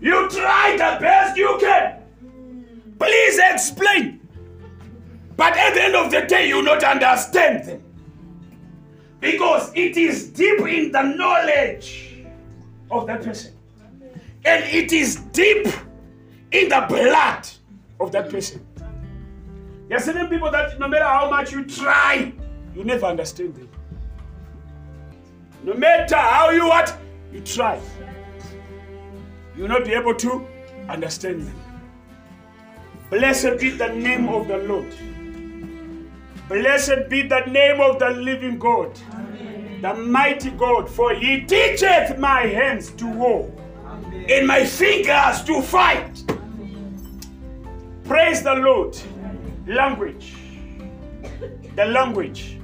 You try the best you can. Please explain. But at the end of the day, you not understand them. Because it is deep in the knowledge of that person. And it is deep in the blood of that person. There are certain people that no matter how much you try, you never understand them. No matter how you what, you try. you will not be able to understand them. Blessed be the name of the Lord. Blessed be the name of the living God, Amen. the mighty God, for he teacheth my hands to war Amen. and my fingers to fight. Praise the Lord. Language. The language.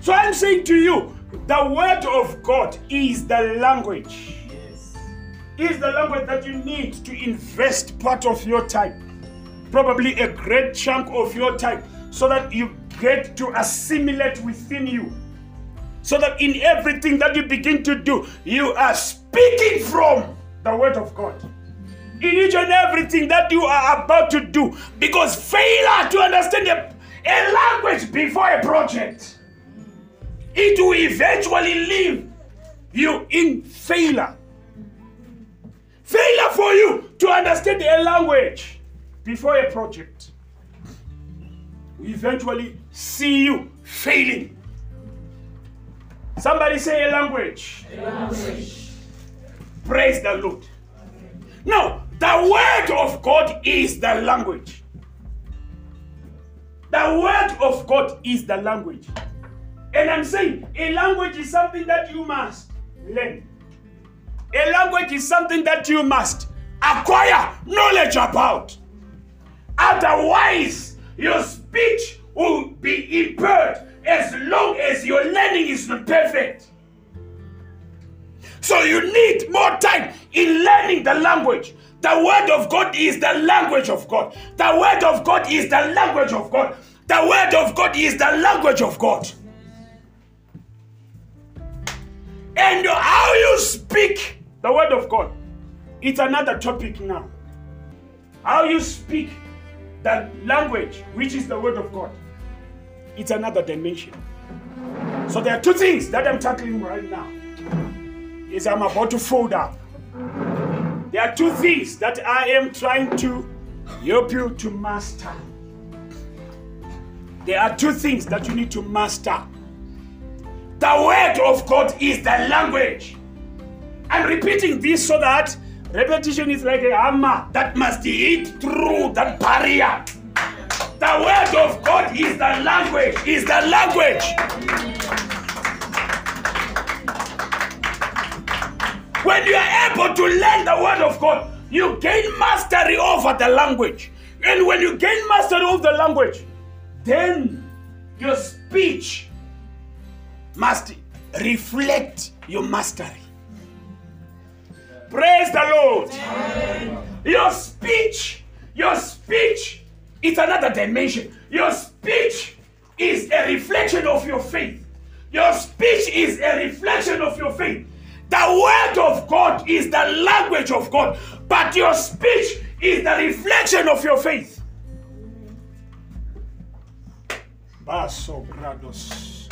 So I'm saying to you, the word of God is the language. Yes. Is the language that you need to invest part of your time. Probably a great chunk of your time so that you get to assimilate within you. So that in everything that you begin to do, you are speaking from the word of God. In each and everything that you are about to do, because failure to understand a, a language before a project it will eventually leave you in failure. Failure for you to understand a language before a project will eventually see you failing. Somebody say a language. A language. Praise the Lord. Now, the word of God is the language. The word of God is the language. And I'm saying a language is something that you must learn. A language is something that you must acquire knowledge about. Otherwise, your speech will be impaired as long as your learning is not perfect. So you need more time in learning the language. The word of God is the language of God. The word of God is the language of God. The word of God is the language of God. And how you speak the word of God, it's another topic now. How you speak the language, which is the word of God, it's another dimension. So there are two things that I'm tackling right now. Is I'm about to fold up. There are two things that I am trying to help you to master. There are two things that you need to master the word of God is the language. I'm repeating this so that repetition is like a hammer that must hit through that barrier. The word of God is the language, is the language. When you are able to learn the word of God, you gain mastery over the language. And when you gain mastery over the language, then your speech must reflect your mastery. Praise the Lord. Amen. Your speech, your speech is another dimension. Your speech is a reflection of your faith. Your speech is a reflection of your faith. The word of God is the language of God, but your speech is the reflection of your faith. Grados.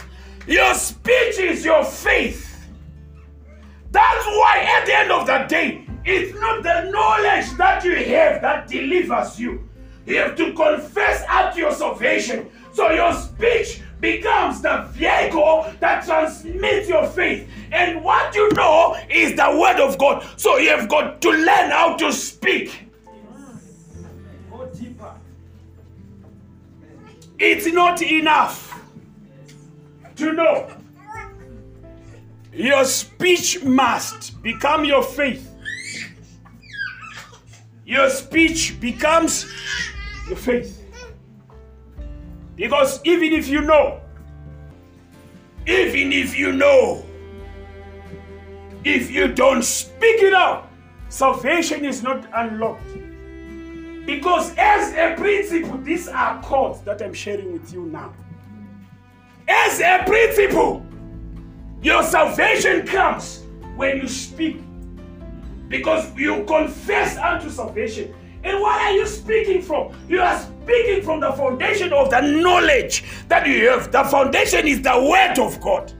Your speech is your faith. That's why at the end of the day, it's not the knowledge that you have that delivers you. You have to confess at your salvation. So your speech becomes the vehicle that transmits your faith. And what you know is the word of God. So you have got to learn how to speak. Go deeper. It's not enough to know. Your speech must become your faith. Your speech becomes your faith. Because even if you know, even if you know, if you don't speak it out, salvation is not unlocked. Because as a principle, these are codes that I'm sharing with you now. As a principle, your salvation comes when you speak. Because you confess unto salvation. And what are you speaking from? You are speaking from the foundation of the knowledge that you have. The foundation is the word of God.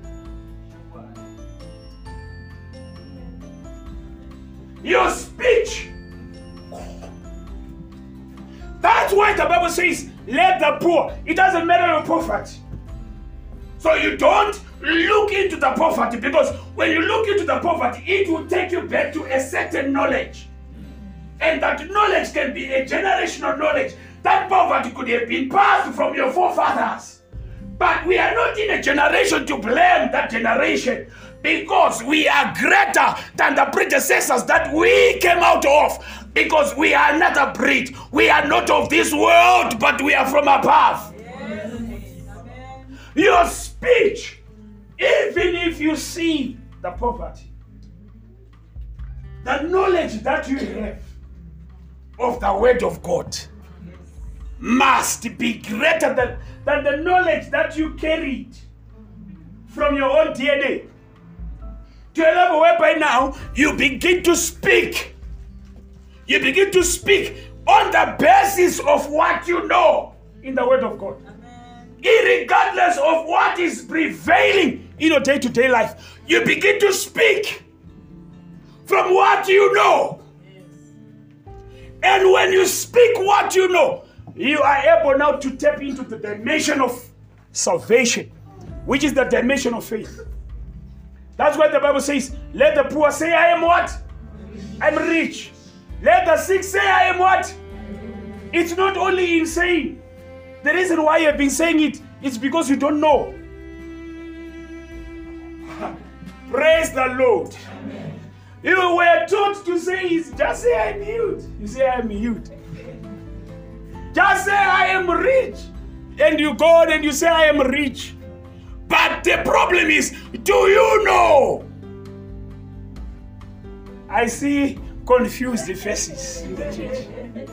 Your speech. That's why the Bible says, let the poor. It doesn't matter your poverty. So you don't look into the poverty because when you look into the poverty, it will take you back to a certain knowledge. And that knowledge can be a generational knowledge. That poverty could have been passed from your forefathers. But we are not in a generation to blame that generation because we are greater than the predecessors that we came out of because we are another breed. We are not of this world, but we are from above. Your speech, even if you see the poverty, the knowledge that you have of the word of God must be greater than, than the knowledge that you carried from your own DNA. To a level whereby now you begin to speak. You begin to speak on the basis of what you know in the Word of God. Irregardless of what is prevailing in your day to day life, you begin to speak from what you know. And when you speak what you know, you are able now to tap into the dimension of salvation, which is the dimension of faith. That's why the Bible says, Let the poor say, I am what? I'm rich. Let the sick say, I am what? It's not only in saying. The reason why you've been saying it is because you don't know. *laughs* Praise the Lord. You were taught to say just say I'm healed. You say I'm healed. Just say I am rich. And you go and you say I am rich. But the problem is, do you know? I see confused faces in the church.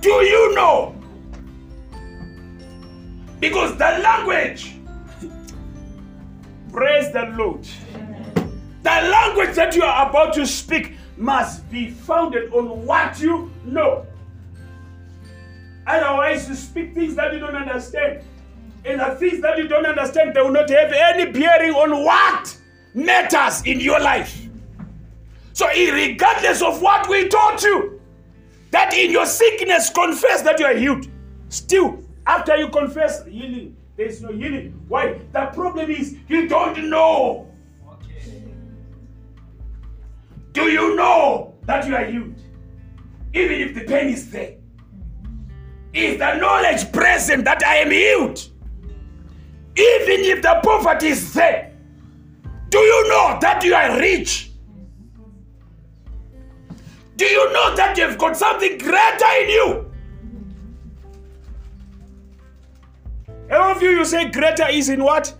Do you know? Because the language, *laughs* praise the Lord, the language that you are about to speak must be founded on what you know. Otherwise, you speak things that you don't understand. And the things that you don't understand, they will not have any bearing on what matters in your life. So, regardless of what we taught you, that in your sickness, confess that you are healed. Still, after you confess healing, there is no healing. Why? The problem is you don't know. Do you know that you are healed? Even if the pain is there. Is the knowledge present that I am healed? Even if the poverty is there. Do you know that you are rich? Do you know that you've got something greater in you? All of you, you say greater is in what?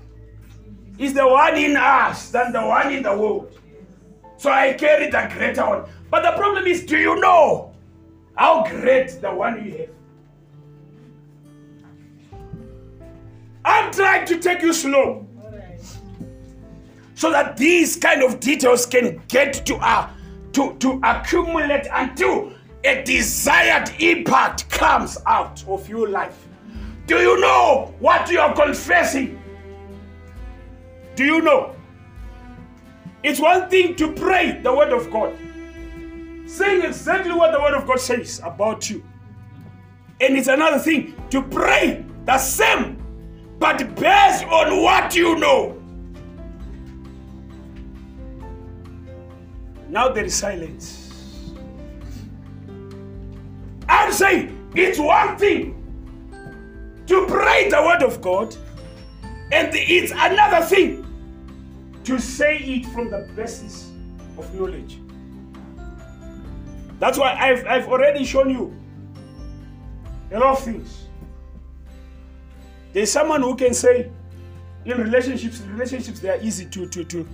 Is the one in us than the one in the world. So I carry the greater one. But the problem is, do you know how great the one you have? I'm trying to take you slow. So that these kind of details can get to uh, to, to accumulate until a desired impact comes out of your life. Do you know what you are confessing? Do you know? It's one thing to pray the word of God, saying exactly what the word of God says about you. And it's another thing to pray the same, but based on what you know. Now there is silence. I'm saying it's one thing to pray the word of God, and it's another thing to say it from the basis of knowledge. That's why I've, I've already shown you a lot of things. There's someone who can say, in relationships, relationships they are easy to, to, to,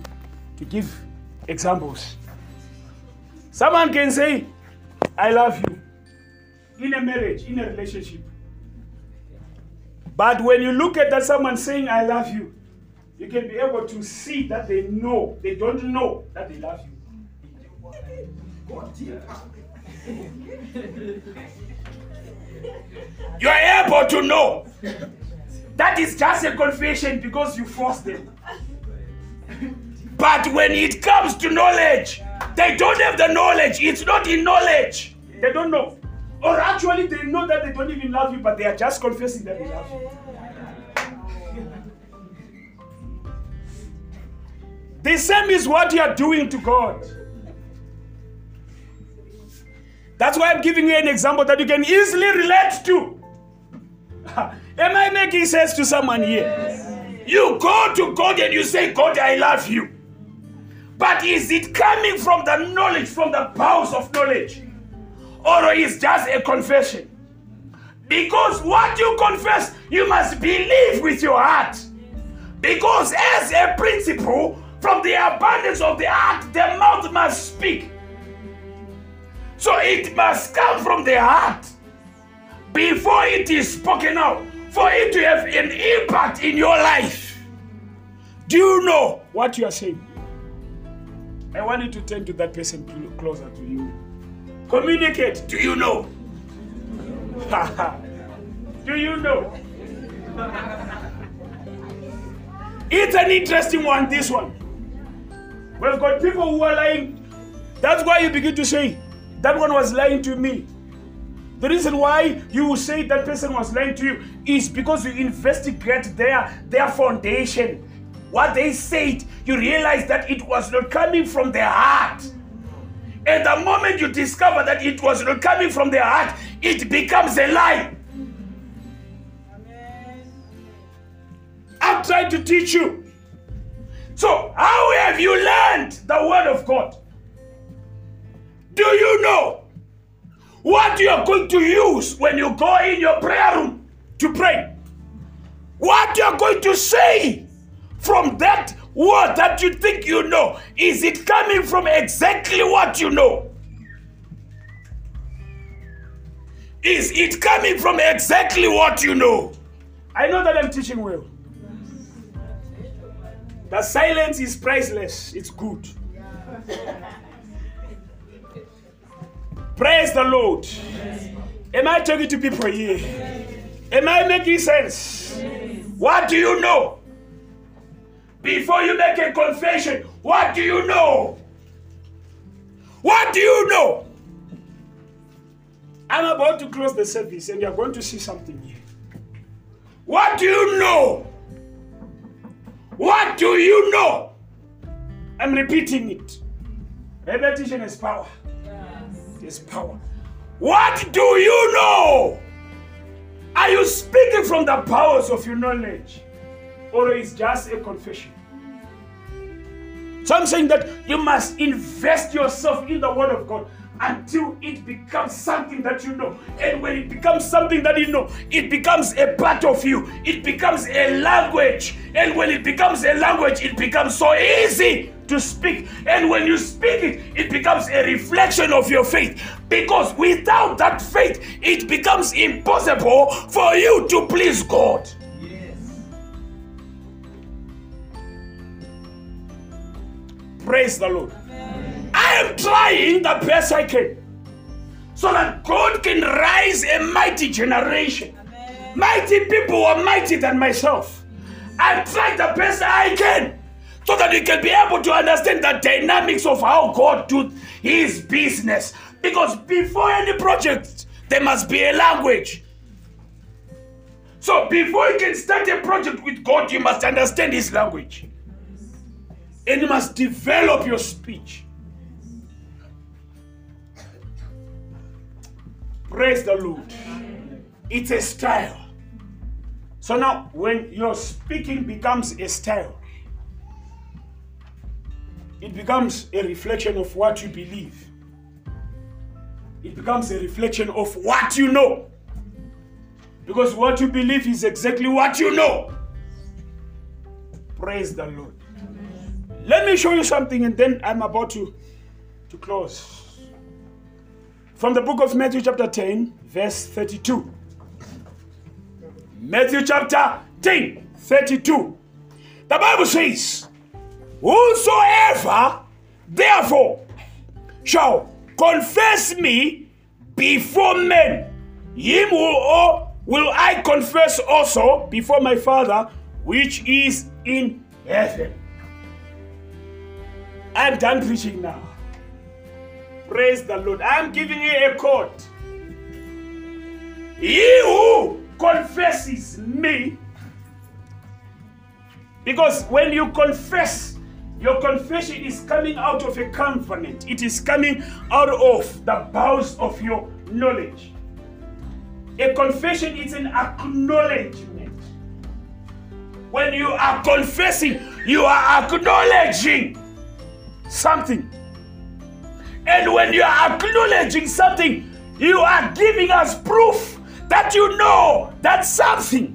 to give examples. Someone can say, I love you in a marriage, in a relationship. But when you look at that someone saying, I love you, you can be able to see that they know, they don't know that they love you. You are able to know. That is just a confession because you force them. But when it comes to knowledge, they don't have the knowledge. It's not in knowledge. They don't know. Or actually, they know that they don't even love you, but they are just confessing that they love you. The same is what you are doing to God. That's why I'm giving you an example that you can easily relate to. *laughs* Am I making sense to someone here? You go to God and you say, God, I love you. But is it coming from the knowledge, from the bowels of knowledge? Or is just a confession? Because what you confess, you must believe with your heart. Because as a principle, from the abundance of the heart, the mouth must speak. So it must come from the heart before it is spoken out, for it to have an impact in your life. Do you know what you are saying? I want you to turn to that person closer to you. Communicate. Do you know? *laughs* Do you know? *laughs* It's an interesting one, this one. We've got people who are lying. That's why you begin to say, that one was lying to me. The reason why you will say that person was lying to you is because you investigate their, their foundation. What they said, you realize that it was not coming from their heart. And the moment you discover that it was not coming from their heart, it becomes a lie. I'm trying to teach you. So, how have you learned the word of God? Do you know what you are going to use when you go in your prayer room to pray? What you are going to say from that word that you think you know? Is it coming from exactly what you know? Is it coming from exactly what you know? I know that I'm teaching well. The silence is priceless. It's good. Praise the Lord. Am I talking to people here? Am I making sense? What do you know? Before you make a confession, what do you know? What do you know? I'm about to close the service and you're going to see something here. What do you know? What do you know? I'm repeating it. Repetition is power. Yes. Is power. What do you know? Are you speaking from the powers of your knowledge? Or is just a confession? So I'm saying that you must invest yourself in the Word of God until it becomes something that you know. And when it becomes something that you know, it becomes a part of you. It becomes a language. And when it becomes a language, it becomes so easy to speak. And when you speak it, it becomes a reflection of your faith. Because without that faith, it becomes impossible for you to please God. Yes. Praise the Lord. I am trying the best I can so that God can raise a mighty generation. Amen. Mighty people are mighty than myself. I try the best I can so that you can be able to understand the dynamics of how God do his business. Because before any project, there must be a language. So before you can start a project with God, you must understand his language. And you must develop your speech. Praise the Lord. It's a style. So now, when your speaking becomes a style, it becomes a reflection of what you believe. It becomes a reflection of what you know. Because what you believe is exactly what you know. Praise the Lord. Let me show you something and then I'm about to, to close. From the book of Matthew, chapter 10, verse 32. Matthew chapter 10, 32. The Bible says, Whosoever therefore shall confess me before men, him will, will I confess also before my Father which is in heaven. I'm done preaching now. Praise the Lord. I'm giving you a code. He who confesses me, because when you confess, Your confession is coming out of a covenant. It is coming out of the bowels of your knowledge. A confession is an acknowledgement. When you are confessing, you are acknowledging something. And when you are acknowledging something, you are giving us proof that you know that something.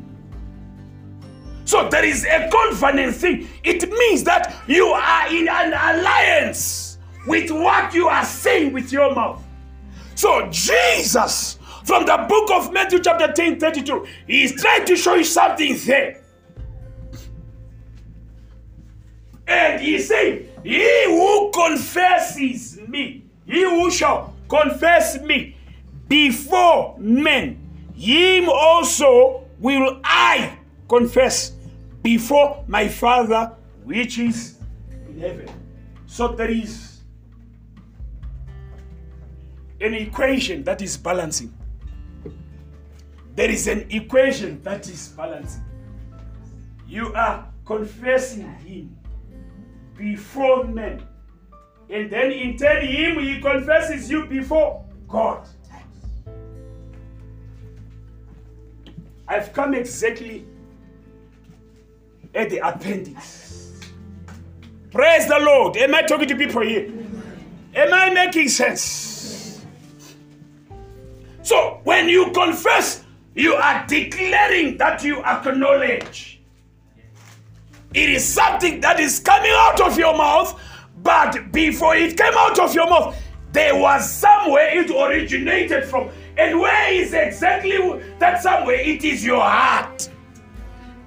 So there is a covenant thing. It means that you are in an alliance with what you are saying with your mouth. So Jesus, from the book of Matthew, chapter 10, 32, he is trying to show you something there. And he said, He who confesses me, he who shall confess me before men, him also will I confess before my Father which is in heaven. So there is an equation that is balancing. There is an equation that is balancing. You are confessing Him before men. And then in turn, Him, He confesses you before God. I've come exactly at the appendix. Praise the Lord. Am I talking to people here? Am I making sense? So, when you confess, you are declaring that you acknowledge. It is something that is coming out of your mouth, but before it came out of your mouth, there was somewhere it originated from. And where is exactly that somewhere? It is your heart.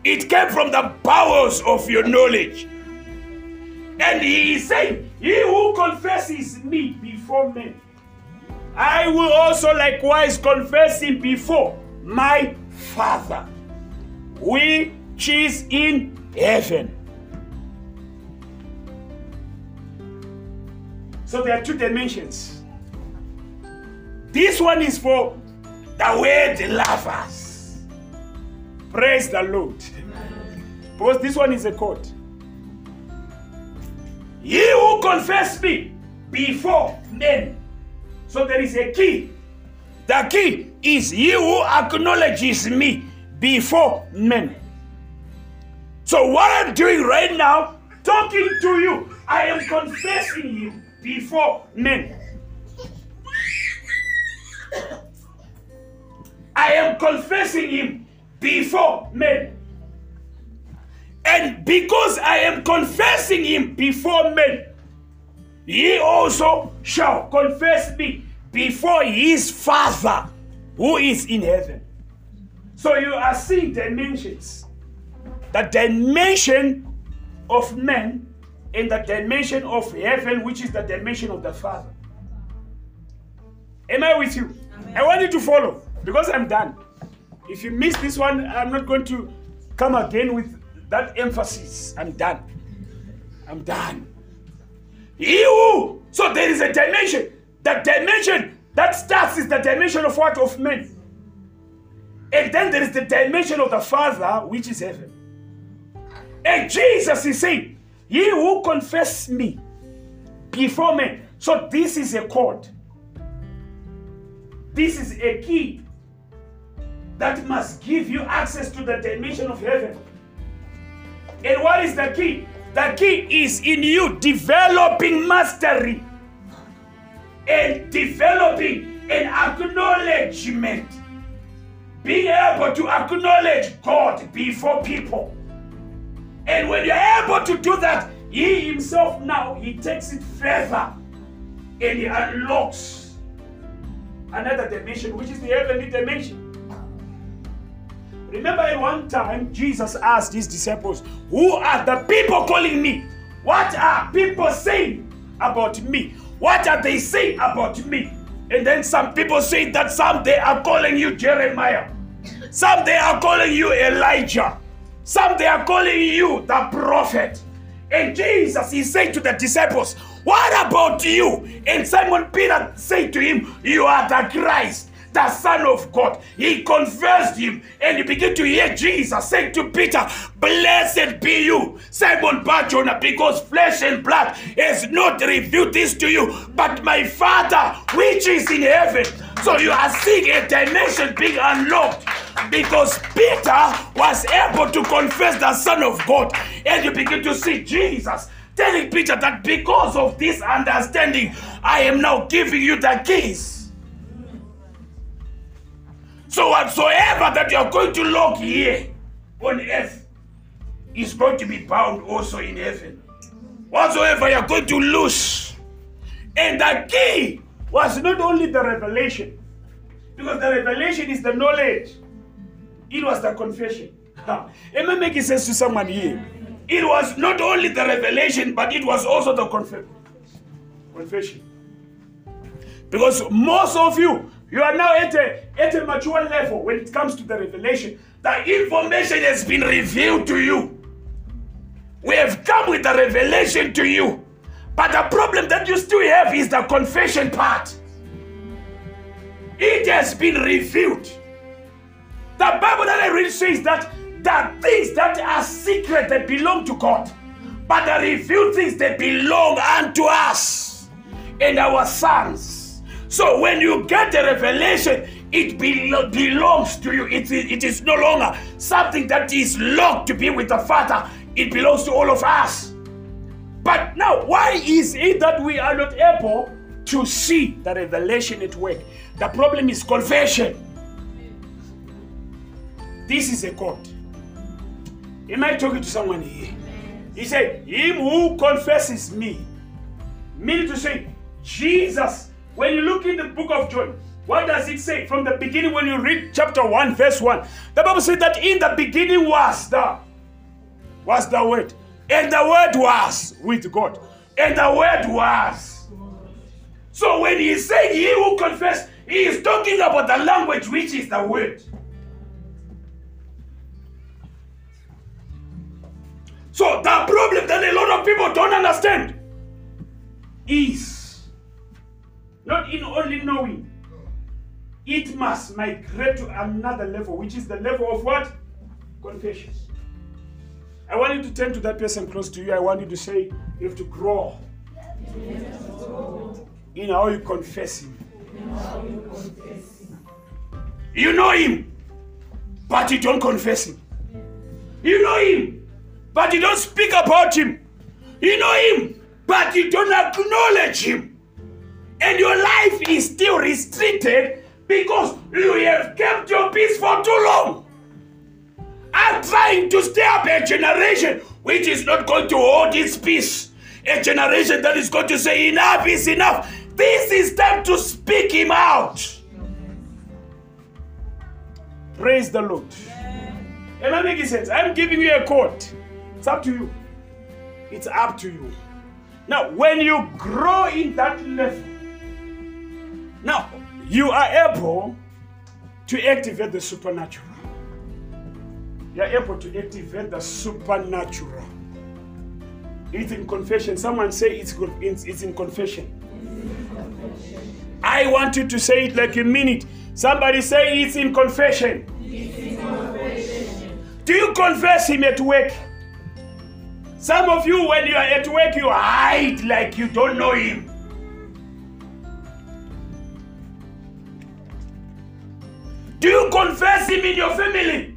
It came from the bowels of your knowledge. And he is saying, He who confesses me before men, I will also likewise confess him before my Father, which is in heaven. So there are two dimensions. This one is for the way word lovers. Praise the Lord. Because this one is a code. He who confess me before men. So there is a key. The key is he who acknowledges me before men. So what I'm doing right now, talking to you, I am confessing him before men. I am confessing him before men. And because I am confessing him before men, he also shall confess me before his Father who is in heaven. So you are seeing dimensions. The dimension of men and the dimension of heaven, which is the dimension of the Father. Am I with you? Amen. I want you to follow because I'm done. If you miss this one, I'm not going to come again with that emphasis. I'm done. I'm done. You. So there is a dimension. The dimension that starts is the dimension of what? Of men. And then there is the dimension of the Father, which is heaven. And Jesus is saying, He who confess me before men. So this is a code. This is a key that must give you access to the dimension of heaven. And what is the key? The key is in you developing mastery and developing an acknowledgement. Being able to acknowledge God before people. And when you're able to do that, He Himself now, He takes it further and He unlocks another dimension, which is the heavenly dimension. Remember, at one time, Jesus asked his disciples, Who are the people calling me? What are people saying about me? What are they saying about me? And then some people say that some they are calling you Jeremiah, some they are calling you Elijah, some they are calling you the prophet. And Jesus, he said to the disciples, What about you? And Simon Peter said to him, You are the Christ, the Son of God. He confessed him and he began to hear Jesus saying to Peter, Blessed be you, Simon Barjona, because flesh and blood has not revealed this to you, but my Father which is in heaven. So you are seeing a dimension being unlocked because Peter was able to confess the Son of God, and you begin to see Jesus telling Peter that because of this understanding, I am now giving you the keys. So, whatsoever that you are going to lock here on earth is going to be bound also in heaven. Whatsoever you are going to lose. And the key was not only the revelation, because the revelation is the knowledge, it was the confession. *laughs* Am I making sense to someone here? It was not only the revelation, but it was also the conf- confession. Because most of you, you are now at a, at a mature level when it comes to the revelation. The information has been revealed to you. We have come with the revelation to you. But the problem that you still have is the confession part. It has been revealed. The Bible that I read says that the things that are secret they belong to God, but the revealed things they belong unto us and our sons. So when you get the revelation, it be- belongs to you. It, it is no longer something that is locked to be with the Father. It belongs to all of us. But now, why is it that we are not able to see the revelation at work? The problem is confession. This is a quote. Am I talking to someone here? He said, Him who confesses me. Meaning to say, Jesus, when you look in the book of John, what does it say? From the beginning, when you read chapter 1, verse 1, the Bible said that in the beginning was the was the word. And the word was with God. And the word was. So when he said he who confess, he is talking about the language which is the word. So the problem that a lot of people don't understand is not in only knowing, it must migrate to another level, which is the level of what? Confession. I want you to turn to that person close to you. I want you to say, you have to grow in how you confess him. You know him, but you don't confess him. You know him, but you don't speak about him. You know him, but you don't acknowledge him. And your life is still restricted because you have kept your peace for too long. I'm trying to stir up a generation which is not going to hold its peace. A generation that is going to say, enough is enough. This is time to speak him out. Praise the Lord. Am I making sense? I'm giving you a quote. It's up to you. It's up to you. Now, when you grow in that level, now you are able to activate the supernatural. You are able to activate the supernatural. It's in confession. Someone say it's good. It's, it's in confession. I want you to say it like mean it. Somebody say it's in confession. Do you confess him at work? Some of you, when you are at work, you hide like you don't know him. Do you confess him in your family?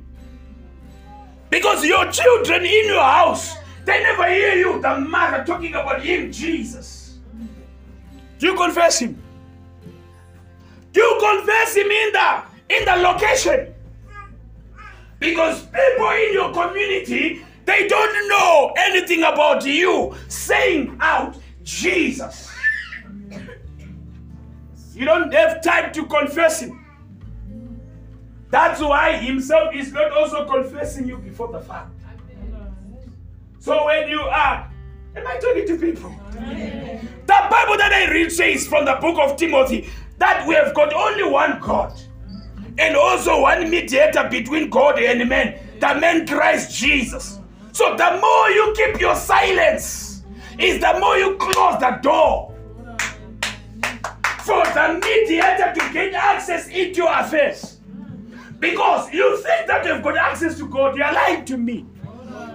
Because your children in your house, they never hear you, the mother talking about him, Jesus. Do you confess him? Do you confess him in the in the location? Because people in your community, they don't know anything about you saying out Jesus. You don't have time to confess him. That's why himself is not also confessing you before the Father. So when you are, am I talking to people? The Bible that I read says from the book of Timothy that we have got only one God and also one mediator between God and man, the man Christ Jesus. So the more you keep your silence, is the more you close the door for the mediator to gain access into your affairs. Because you think that you've got access to God, you're lying to me.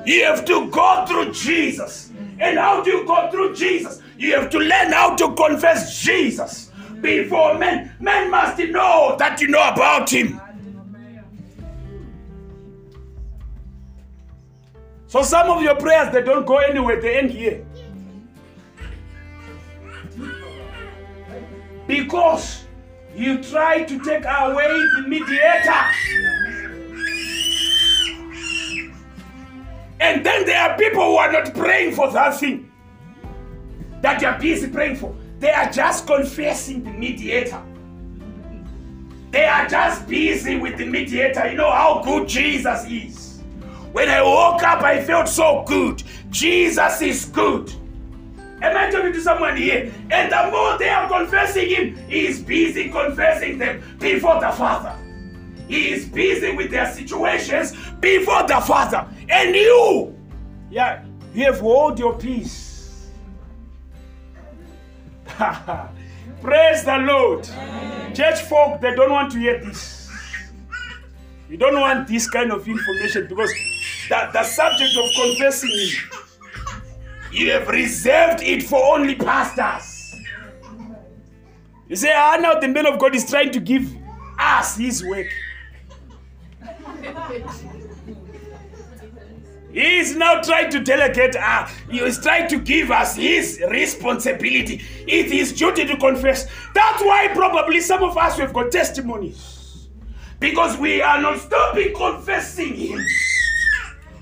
You have to go through Jesus. And how do you go through Jesus? You have to learn how to confess Jesus before men. Men must know that you know about Him. So some of your prayers they don't go anywhere, they end here. Because you try to take away the mediator. And then there are people who are not praying for that thing that you are busy praying for. They are just confessing the mediator. They are just busy with the mediator. You know how good Jesus is. When I woke up, I felt so good. Jesus is good. Am I talking to someone here? And the more they are confessing Him, He is busy confessing them before the Father. He is busy with their situations before the Father. And you, yeah, you have hold your peace. *laughs* Praise the Lord. Church folk, they don't want to hear this. You don't want this kind of information because the, the subject of confessing Him you have reserved it for only pastors. You say, ah, now the man of God is trying to give us his work. He is now trying to delegate, uh, he is trying to give us his responsibility. It is duty to confess. That's why probably some of us have got testimonies. Because we are not stopping confessing him.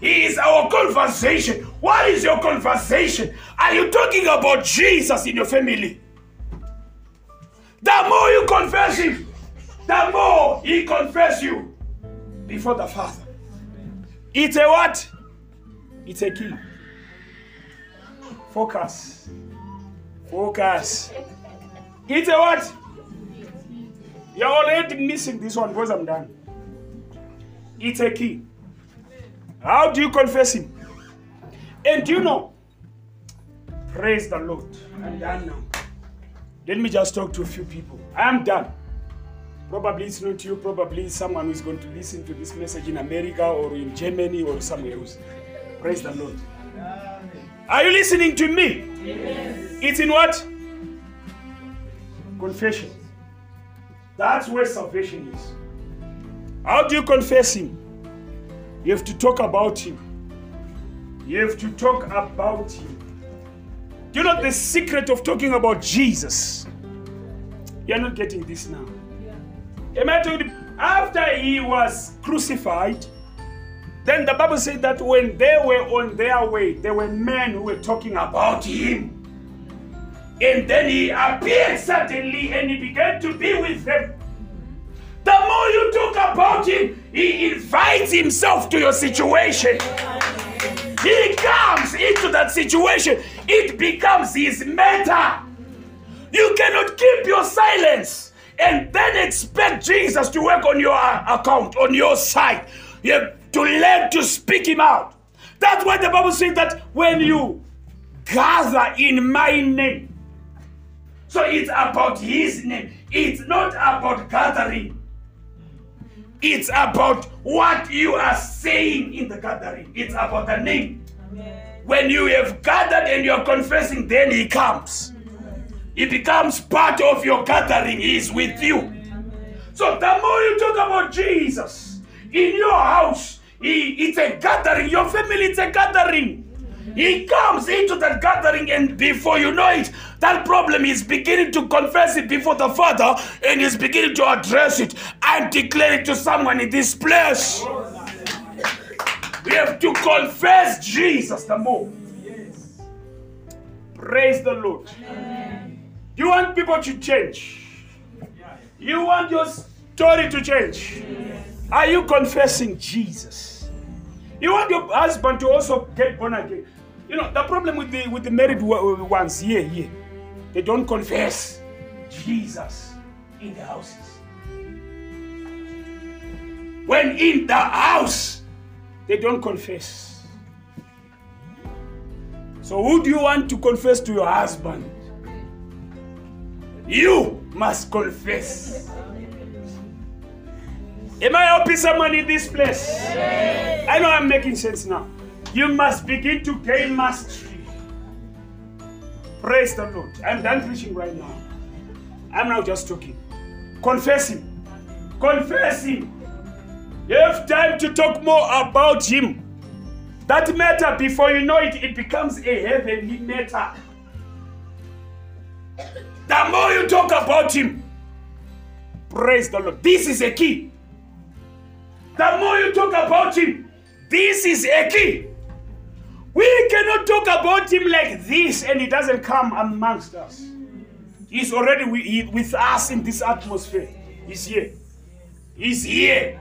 He is our conversation. What is your conversation? Are you talking about Jesus in your family? The more you confess Him, the more He confess you before the Father. It's a what? It's a key. Focus. Focus. It's a what? You're already missing this one because I'm done. It's a key. How do you confess Him? And you know, praise the Lord. I'm done now. Let me just talk to a few people. I am done. Probably it's not you, probably it's someone who's going to listen to this message in America or in Germany or somewhere else. Praise the Lord. Are you listening to me? Yes. It's in what? Confession. That's where salvation is. How do you confess Him? You have to talk about Him. You have to talk about Him. Do you know the secret of talking about Jesus? You're not getting this now. Yeah. Am I talking? After He was crucified, then the Bible said that when they were on their way, there were men who were talking about Him. And then He appeared suddenly and He began to be with them. The more you talk about him, he invites himself to your situation. He comes into that situation. It becomes his matter. You cannot keep your silence and then expect Jesus to work on your account, on your side. You have to learn to speak him out. That's why the Bible says that when you gather in my name, so it's about his name. It's not about gathering. It's about what you are saying in the gathering. It's about the name. Amen. When you have gathered and you're confessing, then he comes. He becomes part of your gathering. He is with you. So the more you talk about Jesus in your house, he, it's a gathering. Your family, it's a gathering. He comes into that gathering, and before you know it, that problem is beginning to confess it before the Father and is beginning to address it and declare it to someone in this place. We have to confess Jesus the more. Praise the Lord. You want people to change. You want your story to change. Are you confessing Jesus? You want your husband to also get born again. You know, the problem with the with the married ones here, here, they don't confess Jesus in the houses. When in the house, they don't confess. So who do you want to confess to your husband? You. must confess. Am I helping someone in this place? I know I'm making sense now. You must begin to gain mastery. Praise the Lord. I'm done preaching right now. I'm now just talking. Confess Him. Confess Him. You have time to talk more about Him. That matter, before you know it, it becomes a heavenly matter. The more you talk about Him, praise the Lord. This is a key. The more you talk about Him, this is a key. We cannot talk about Him like this and He doesn't come amongst us. He's already with us in this atmosphere. He's here. He's here.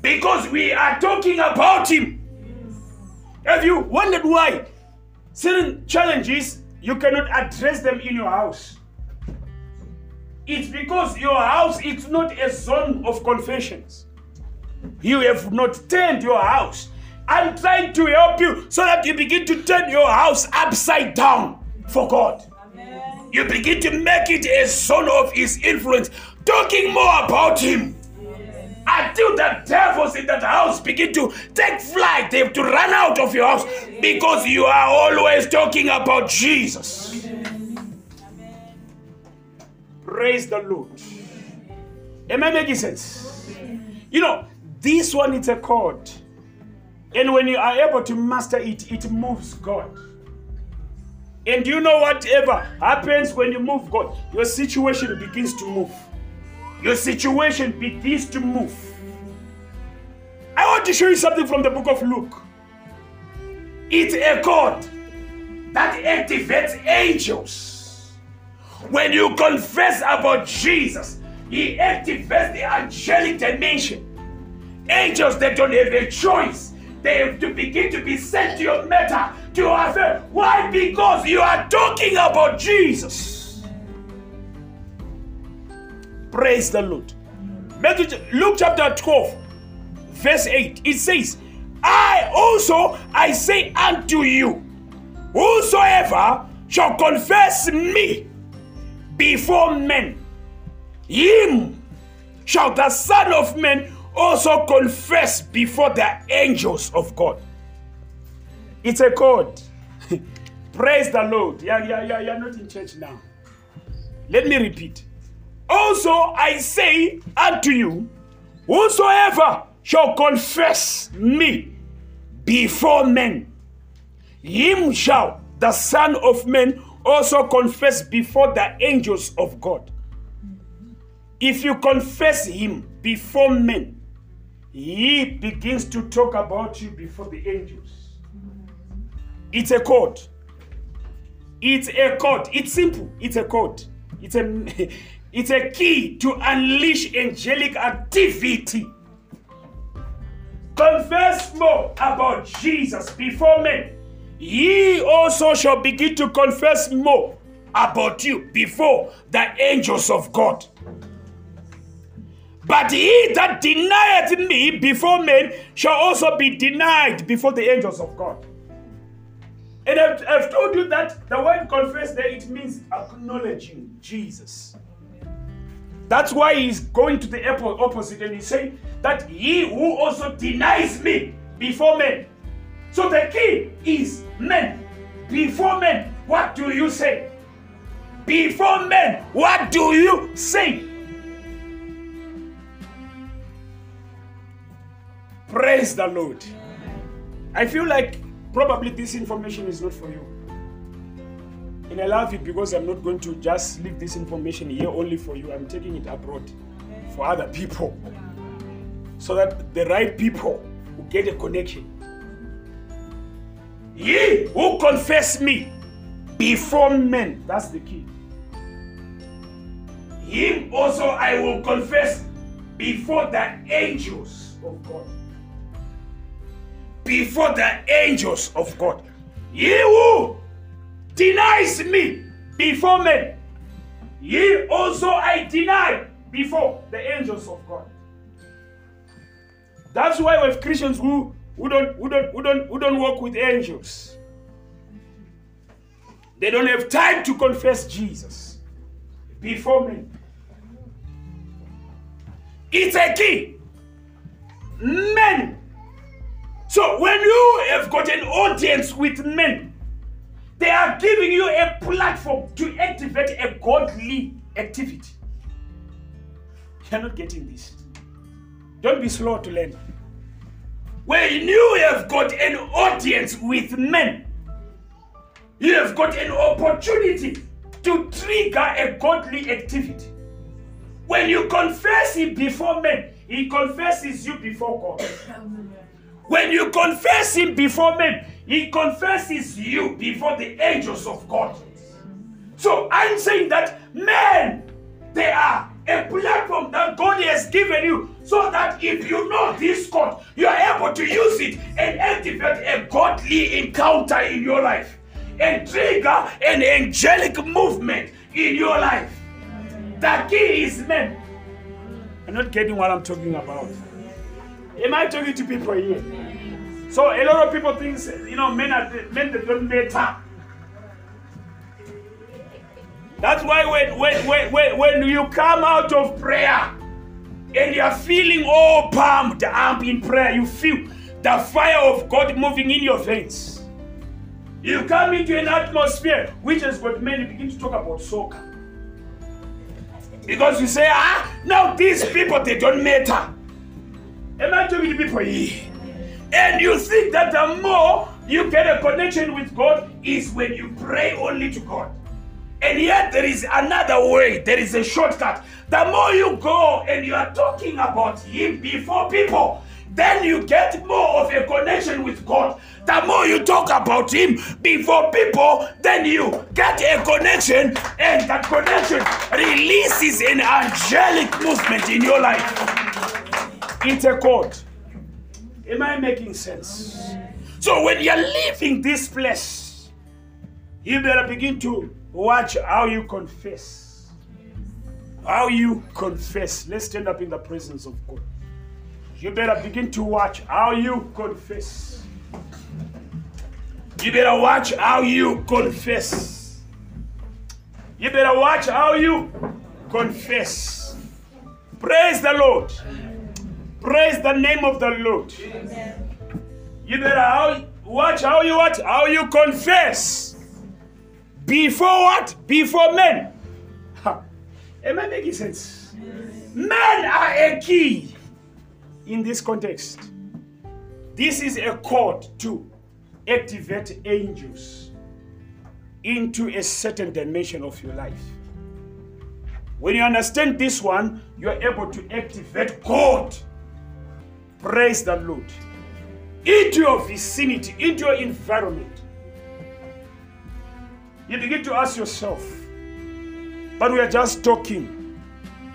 Because we are talking about Him. Have you wondered why certain challenges you cannot address them in your house? It's because your house is not a zone of confessions. You have not turned your house. I'm trying to help you so that you begin to turn your house upside down for God. Amen. You begin to make it a zone of His influence, talking more about Him. Until the devils in that house begin to take flight, they have to run out of your house because you are always talking about Jesus. Praise the Lord. Am I making sense? You know, this one is a chord. And when you are able to master it, it moves God. And you know whatever happens when you move God, your situation begins to move. Your situation begins to move. I want to show you something from the book of Luke. It's a chord that activates angels. When you confess about Jesus, He activates the angelic dimension. Angels that don't have a choice, they have to begin to be sent to your matter, to your affair. Why? Because you are talking about Jesus. Praise the Lord. Matthew, Luke chapter 12, verse 8. It says, I also I say unto you, whosoever shall confess me before men. Him shall the Son of Man also confess before the angels of God. It's a code. *laughs* Praise the Lord. Yeah, yeah, yeah, you're not in church now. Let me repeat. Also, I say unto you, whosoever shall confess me before men, him shall the Son of Man also confess before the angels of God. If you confess him before men, he begins to talk about you before the angels. It's a code. It's a code. It's simple. It's a code. It's a *laughs* it's a key to unleash angelic activity. Confess more about Jesus before men ye also shall begin to confess more about you before the angels of God. But he that denieth me before men shall also be denied before the angels of God. And I've, I've told you that the word confess there, it means acknowledging Jesus. That's why he's going to the opposite and he's saying that he who also denies me before men so the key is men. Before men, what do you say? Before men, what do you say? Praise the Lord. I feel like probably this information is not for you. And I love it because I'm not going to just leave this information here only for you. I'm taking it abroad for other people. So that the right people will get a connection. Ye who confess me before men. That's the key. Him also I will confess before the angels of God. Before the angels of God. He who denies me before men, ye also I deny before the angels of God. That's why we have Christians who who don't, who don't, who don't, who don't work with angels. They don't have time to confess Jesus. before men. It's a key. Men. So when you have got an audience with men, they are giving you a platform to activate a godly activity. You're not getting this. Don't be slow to learn. When you have got an audience with men, you have got an opportunity to trigger a godly activity. When you confess Him before men, He confesses you before God. *coughs* When you confess Him before men, He confesses you before the angels of God. So I'm saying that men, they are a platform that God has given you so that if you know this God, you are able to use it and activate a godly encounter in your life and trigger an angelic movement in your life. The key is men. I'm not getting what I'm talking about. Am I talking to people here? So a lot of people think, you know, men are men that don't matter. That's why when, when, when, when, you come out of prayer and you're feeling all pumped up in prayer, you feel the fire of God moving in your veins. You come into an atmosphere which has got men begin to talk about soccer. Because you say, ah, now these people, they don't matter. Am I talking to people here? And you think that the more you get a connection with God is when you pray only to God. And yet there is another way, there is a shortcut. The more you go and you are talking about Him before people, then you get more of a connection with God. The more you talk about Him before people, then you get a connection, and that connection releases an angelic movement in your life. It's a. Am I making sense? So when you're leaving this place, you better begin to Watch how you confess. How you confess. Let's stand up in the presence of God. You better begin to watch how you confess. You better watch how you confess. You better watch how you confess. Praise the Lord. Praise the name of the Lord. You better how, watch how you watch how you confess. Before what? Before men. Ha. Am I making sense? Yes. Men are a key in this context. This is a code to activate angels into a certain dimension of your life. When you understand this one, you are able to activate God. Praise the Lord. Into your vicinity, into your environment you begin to ask yourself, but we are just talking,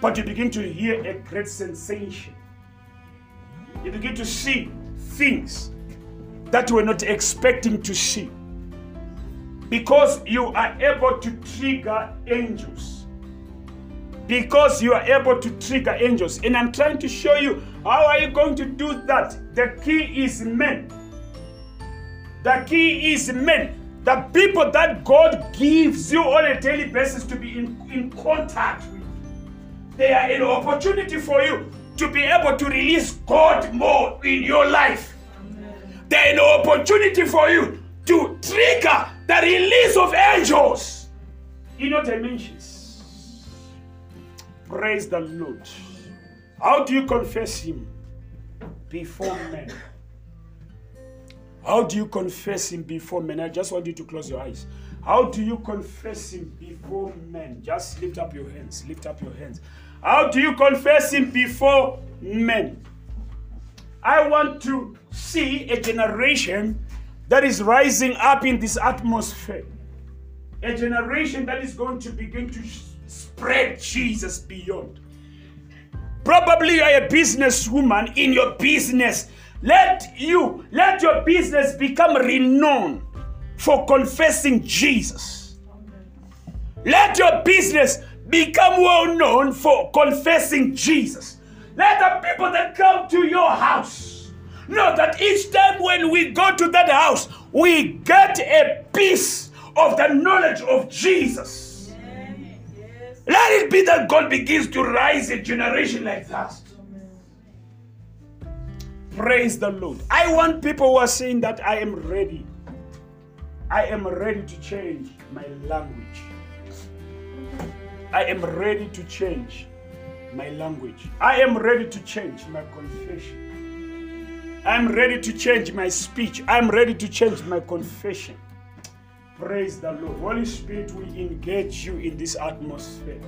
but you begin to hear a great sensation. You begin to see things that you were not expecting to see because you are able to trigger angels. Because you are able to trigger angels. And I'm trying to show you how are you going to do that? The key is men. The key is men. The people that God gives you on a daily basis to be in, in contact with, they are an opportunity for you to be able to release God more in your life. They're an opportunity for you to trigger the release of angels in your dimensions. Praise the Lord. How do you confess Him? Before men. How do you confess him before men? I just want you to close your eyes. How do you confess him before men? Just lift up your hands. Lift up your hands. How do you confess him before men? I want to see a generation that is rising up in this atmosphere. A generation that is going to begin to spread Jesus beyond. Probably you are a businesswoman in your business let you, let your business become renowned for confessing Jesus. Let your business become well known for confessing Jesus. Let the people that come to your house know that each time when we go to that house, we get a piece of the knowledge of Jesus. Let it be that God begins to rise a generation like that. Praise the Lord. I want people who are saying that I am ready. I am ready to change my language. I am ready to change my language. I am ready to change my confession. I'm ready to change my speech. I'm ready to change my confession. Praise the Lord. Holy Spirit, we engage you in this atmosphere.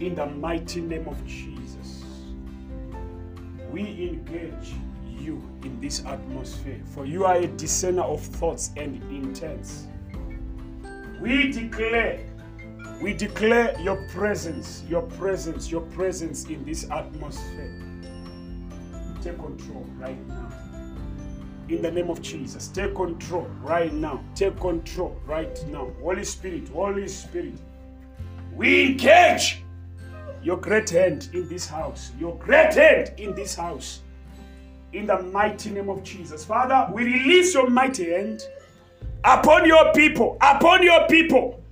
In the mighty name of Jesus. We engage you in this atmosphere, for you are a discerner of thoughts and intents. We declare, we declare your presence, your presence, your presence in this atmosphere. Take control right now. In the name of Jesus, take control right now. Take control right now. Holy Spirit, Holy Spirit, we engage your great hand in this house. Your great hand in this house. In the mighty name of Jesus. Father, we release your mighty hand upon your people, upon your people,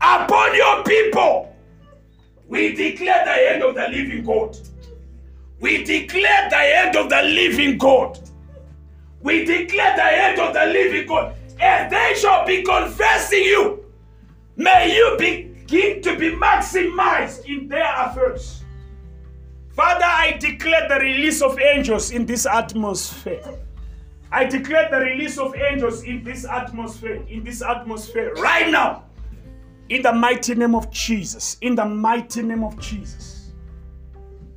upon your people. We declare the hand of the living God. We declare the hand of the living God. We declare the end of the living God. And they shall be confessing you. May you begin to be maximized in their affairs. Father, I declare the release of angels in this atmosphere. I declare the release of angels in this atmosphere, in this atmosphere right now. In the mighty name of Jesus. In the mighty name of Jesus.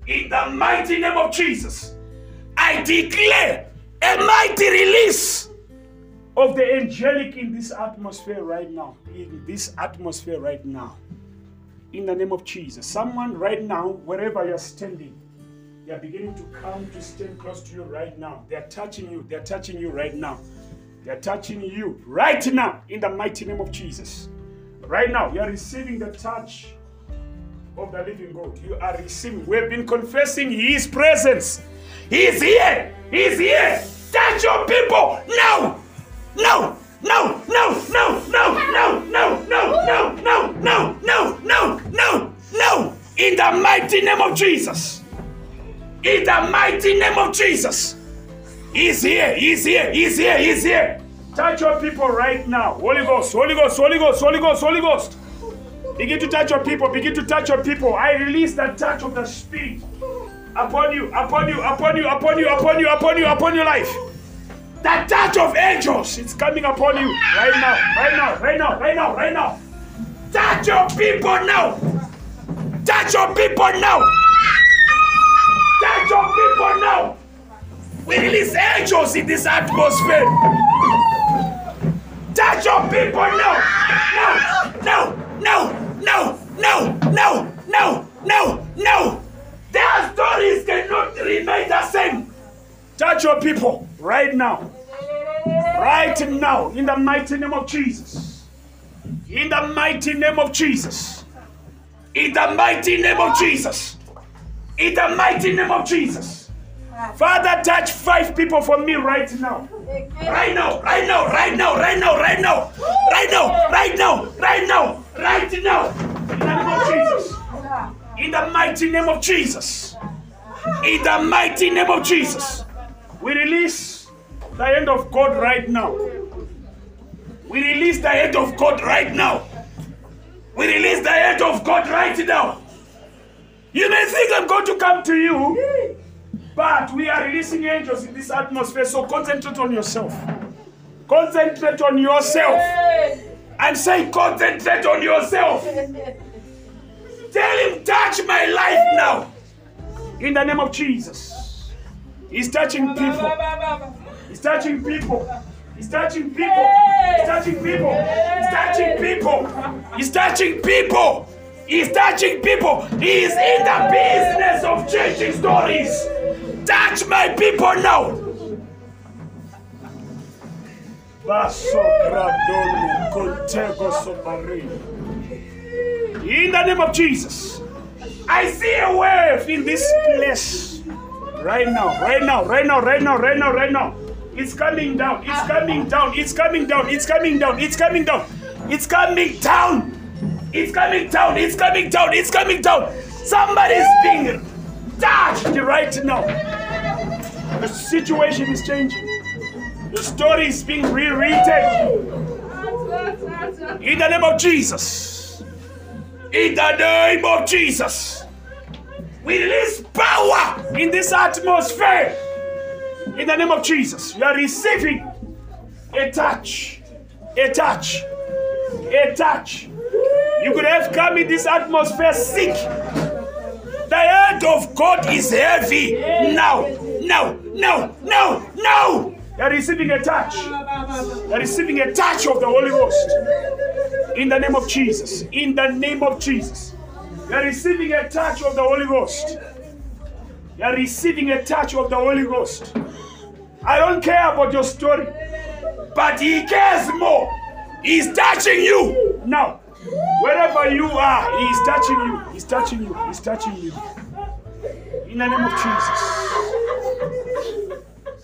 In the mighty name of Jesus. I declare a mighty release of the angelic in this atmosphere right now. In this atmosphere right now. In the name of Jesus. Someone right now, wherever you're standing, they are beginning to come to stand close to you right now. They are touching you. They are touching you right now. They are touching you right now in the mighty name of Jesus. Right now, you are receiving the touch of the living God. You are receiving. We have been confessing His presence. He is here. He is here. Touch your people now. No. No. No. No. No. No. No. No. No. No. No. No. No. No. No. In the mighty name of Jesus. In the mighty name of Jesus. He's here. He's here. He's here. He's here. Touch your people right now. Holy Ghost. Holy Ghost. Holy Ghost. Holy Ghost. Holy Ghost. Begin to touch your people. Begin to touch your people. I release the touch of the Spirit upon you, upon you, upon you, upon you, upon you, upon you, upon your life. The touch of angels is coming upon you right now, right now, right now, right now, right now. Touch your people now. Touch your people now. Touch your people now. We release angels in this atmosphere. Touch your people now. No, no, no, no, no, no, no, no, no. Their stories cannot remain the same. Touch your people right now. Right now, in the mighty name of Jesus. In the mighty name of Jesus. In the mighty name of Jesus. In the mighty name of Jesus. Father, touch five people for me right now. Right now, right now, right now, right now, right now, right now, right now, right now, right now. In the name of Jesus. In the mighty name of Jesus. In the mighty name of Jesus. We release the hand of God right now. We release the hand of God right now. We release the hand of God right now. You may think I'm going to come to you, but we are releasing angels in this atmosphere, so concentrate on yourself. Concentrate on yourself. And say, concentrate on yourself. Tell him, touch my life now. In the name of Jesus. He's touching people. He's touching people. He's touching people. He's touching people. He's touching people. He's touching people. He's touching people. He's in the business of changing stories. Touch my people now. Basso Contego. In the name of Jesus. I see a wave in this place. Right now, right now, right now, right now, right now, right now. It's coming down. It's coming down. It's coming down. It's coming down. It's coming down. It's coming down. It's coming down. It's coming down. It's coming down. Somebody is being touched right now. The situation is changing. The story is being rewritten. In the name of Jesus. In the name of Jesus. We release power in this atmosphere. In the name of Jesus. You are receiving a touch. A touch. A touch. You could have come in this atmosphere sick. The hand of God is heavy. Now, now, now, now, now. You're receiving a touch. You're receiving a touch of the Holy Ghost. In the name of Jesus. In the name of Jesus. You're receiving a touch of the Holy Ghost. You're receiving a touch of the Holy Ghost. I don't care about your story, but He cares more. He's touching you now. Wherever you are, He is touching you. He's touching you. He's touching you. In the name of Jesus.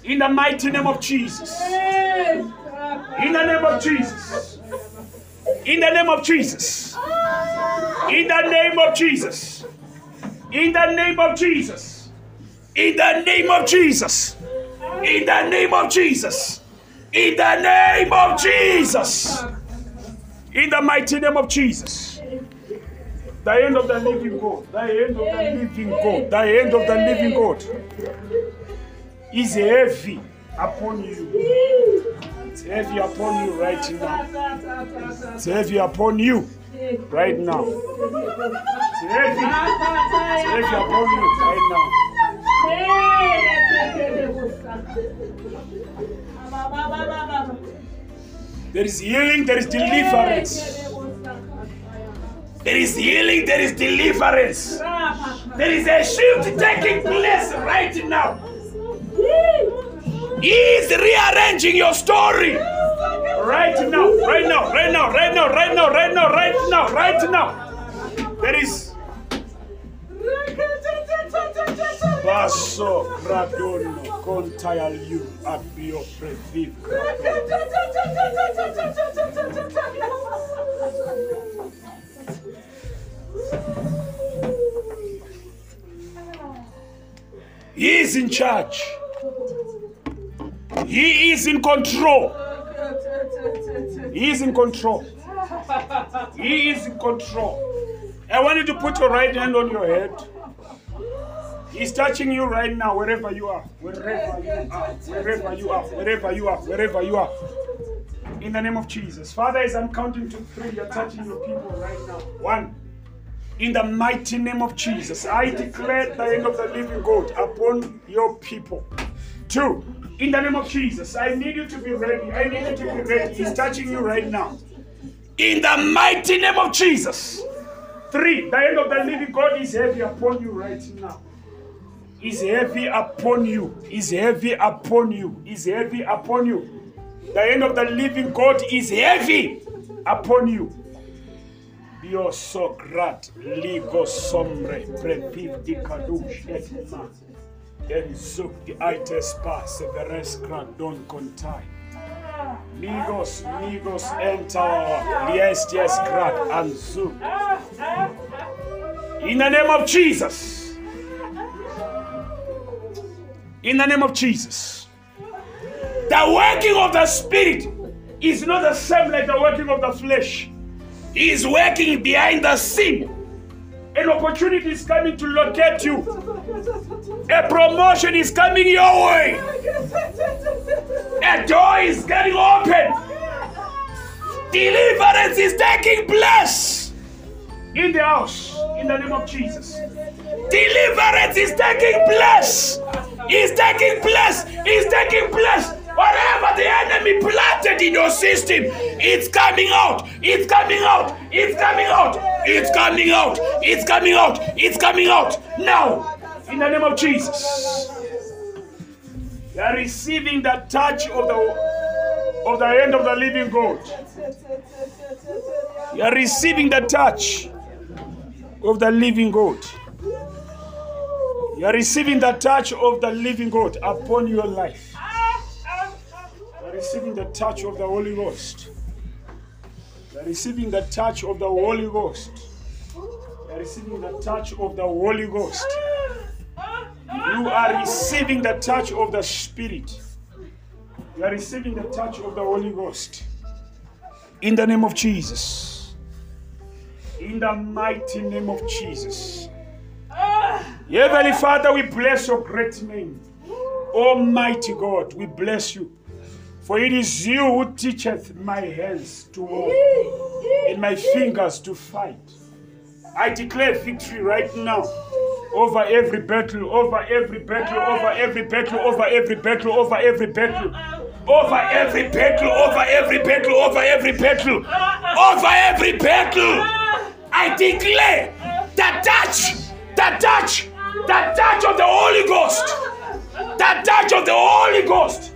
In the mighty name of Jesus. In the name of Jesus. In the name of Jesus. In the name of Jesus. In the name of Jesus. In the name of Jesus. In the name of Jesus. In the name of Jesus. In the mighty name of Jesus. The end of the living God. The end of the living God. The end of the living God is heavy upon you. It's heavy upon you right now. It's heavy upon you right now. It's heavy. It's heavy upon you right now. There is healing, there is deliverance. There is healing, there is deliverance. There is a shift taking place right now. He is rearranging your story. Right now, right now, right now, right now, right now, right now, right now, right now. There is Basso Radono Contaialiu Abio Previv. He is in charge. He is in control. He is in control. He is in control. I want you to put your right hand on your head. He's touching you right now, wherever you are. Wherever you are. Wherever you are. Wherever you are. Wherever you are. In the name of Jesus. Father, as I'm counting to three, you're touching your people right now. One. In the mighty name of Jesus, I declare the end of the living God upon your people. Two, in the name of Jesus, I need you to be ready. I need you to be ready. He's touching you right now. In the mighty name of Jesus. Three, the end of the living God is heavy upon you right now. Is heavy upon you. Is heavy upon you. Is heavy upon you. The end of the living God is heavy upon you. Ligo sombre kadush ma en zuk di ites pas veres don contai. Ligos, ligos enter. Liesties grat and zuk In the name of Jesus. In the name of Jesus. The working of the spirit is not the same like the working of the flesh. He is working behind the scene. An opportunity is coming to locate you. A promotion is coming your way. A door is getting open. Deliverance is taking place in the house in the name of Jesus. Deliverance is taking place. Is taking place. Is taking place. Whatever the enemy planted in your system, it's coming out. It's coming out. It's coming out. It's coming out. It's coming out. It's coming out. Now, in the name of Jesus, you are receiving the touch of the of the end of the living God. You are receiving the touch of the living God. You are receiving the touch of the living God upon your life receiving the touch of the Holy Ghost. You are receiving the touch of the Holy Ghost. You are receiving the touch of the Holy Ghost. You are receiving the touch of the Spirit. You are receiving the touch of the Holy Ghost. In the name of Jesus. In the mighty name of Jesus. Heavenly Father, we bless your great name. Almighty God, we bless you. For it is you who teacheth my hands to war and my fingers to fight. I declare victory right now over every battle, over every battle, over every battle, over every battle, over every battle. Over every battle, over every battle, over every battle, over every battle. I declare the touch, the touch, the touch of the Holy Ghost, the touch of the Holy Ghost,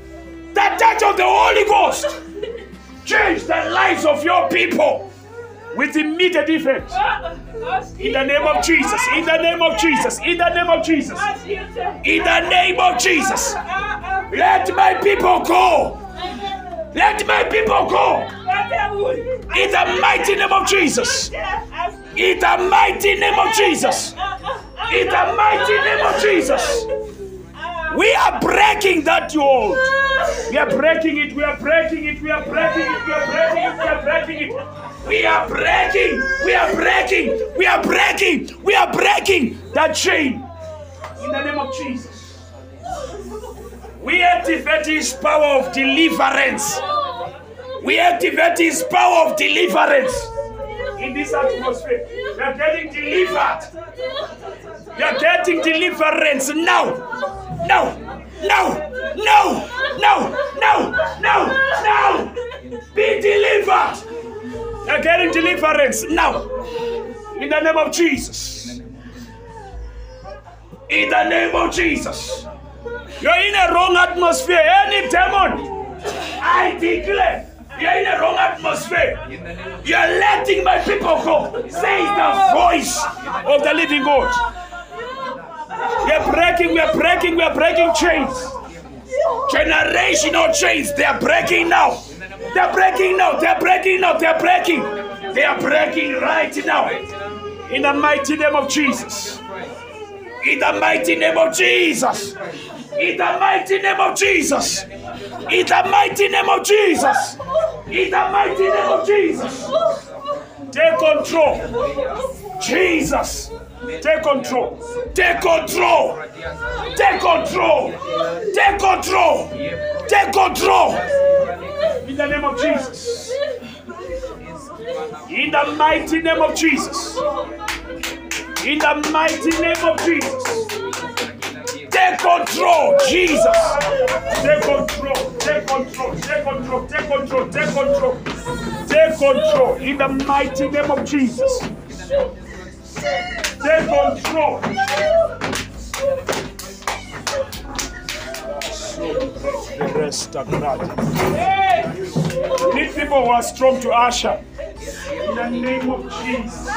the touch of the Holy Ghost. Change the lives of your people with immediate effect. In the name of Jesus, in the name of Jesus, in the name of Jesus, in the name of Jesus. Let my people go. Let my people go. In the mighty name of Jesus. In the mighty name of Jesus. In the mighty name of Jesus. We are breaking that yoke. We are breaking it. We are breaking it. We are breaking it. We are breaking it. We are breaking it. We are breaking. We are breaking. We are breaking. We are breaking that chain. In the name of Jesus. We activate his power of deliverance. We activate his power of deliverance in this atmosphere. We are getting delivered. We are getting deliverance now. No, no, no, no, no, no, no. Be delivered. Are getting deliverance now. In the name of Jesus. In the name of Jesus. You're in a wrong atmosphere. Any demon, I declare, you're in a wrong atmosphere. You're letting my people go. Say the voice of the living God. We're breaking, we're breaking, we're breaking chains. Generational chains, they're breaking now. They're breaking now, they're breaking now, they're breaking. They are breaking right now. In the mighty name of Jesus. In the mighty name of Jesus. In the mighty name of Jesus. In the mighty name of Jesus. In the mighty name of Jesus. Take control. Jesus. Take control. Take control. Take control. Take control. Take control. In the name of Jesus. In the mighty name of Jesus. In the mighty name of Jesus. Take control, Jesus. Take control, take control, take control, take control, take control. Take control in the mighty name of Jesus. Take control. The rest are granted. Need people who are strong to usher. In the name of Jesus.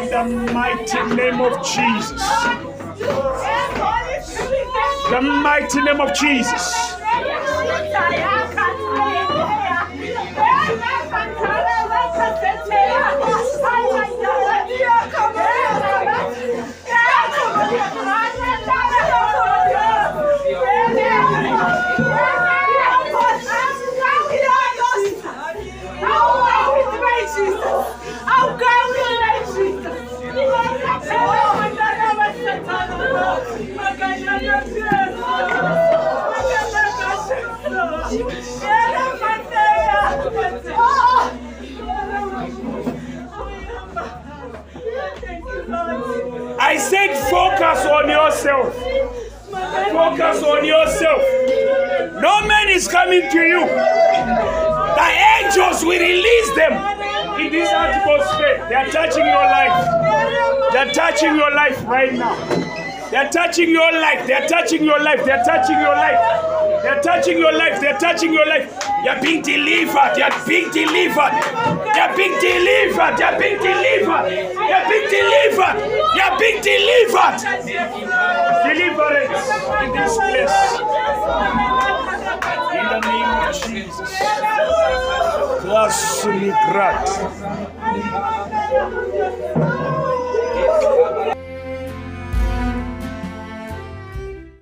In the mighty name of Jesus. The mighty name of Jesus. Alguém legista! Ninguém tá sendo, mas tá sentado no outro! I said focus on yourself. Focus on yourself. No man is coming to you. The angels will release them in this atmosphere. They are touching your life. They are touching your life right now. They are touching your life. They are touching your life. They are touching your life. They are touching your life. They are touching your life. You are being delivered. You are being delivered. You are being delivered. You are being delivered. You are being delivered. You are being delivered. Deliverance in this place. In the name of Jesus. Klasumigrat.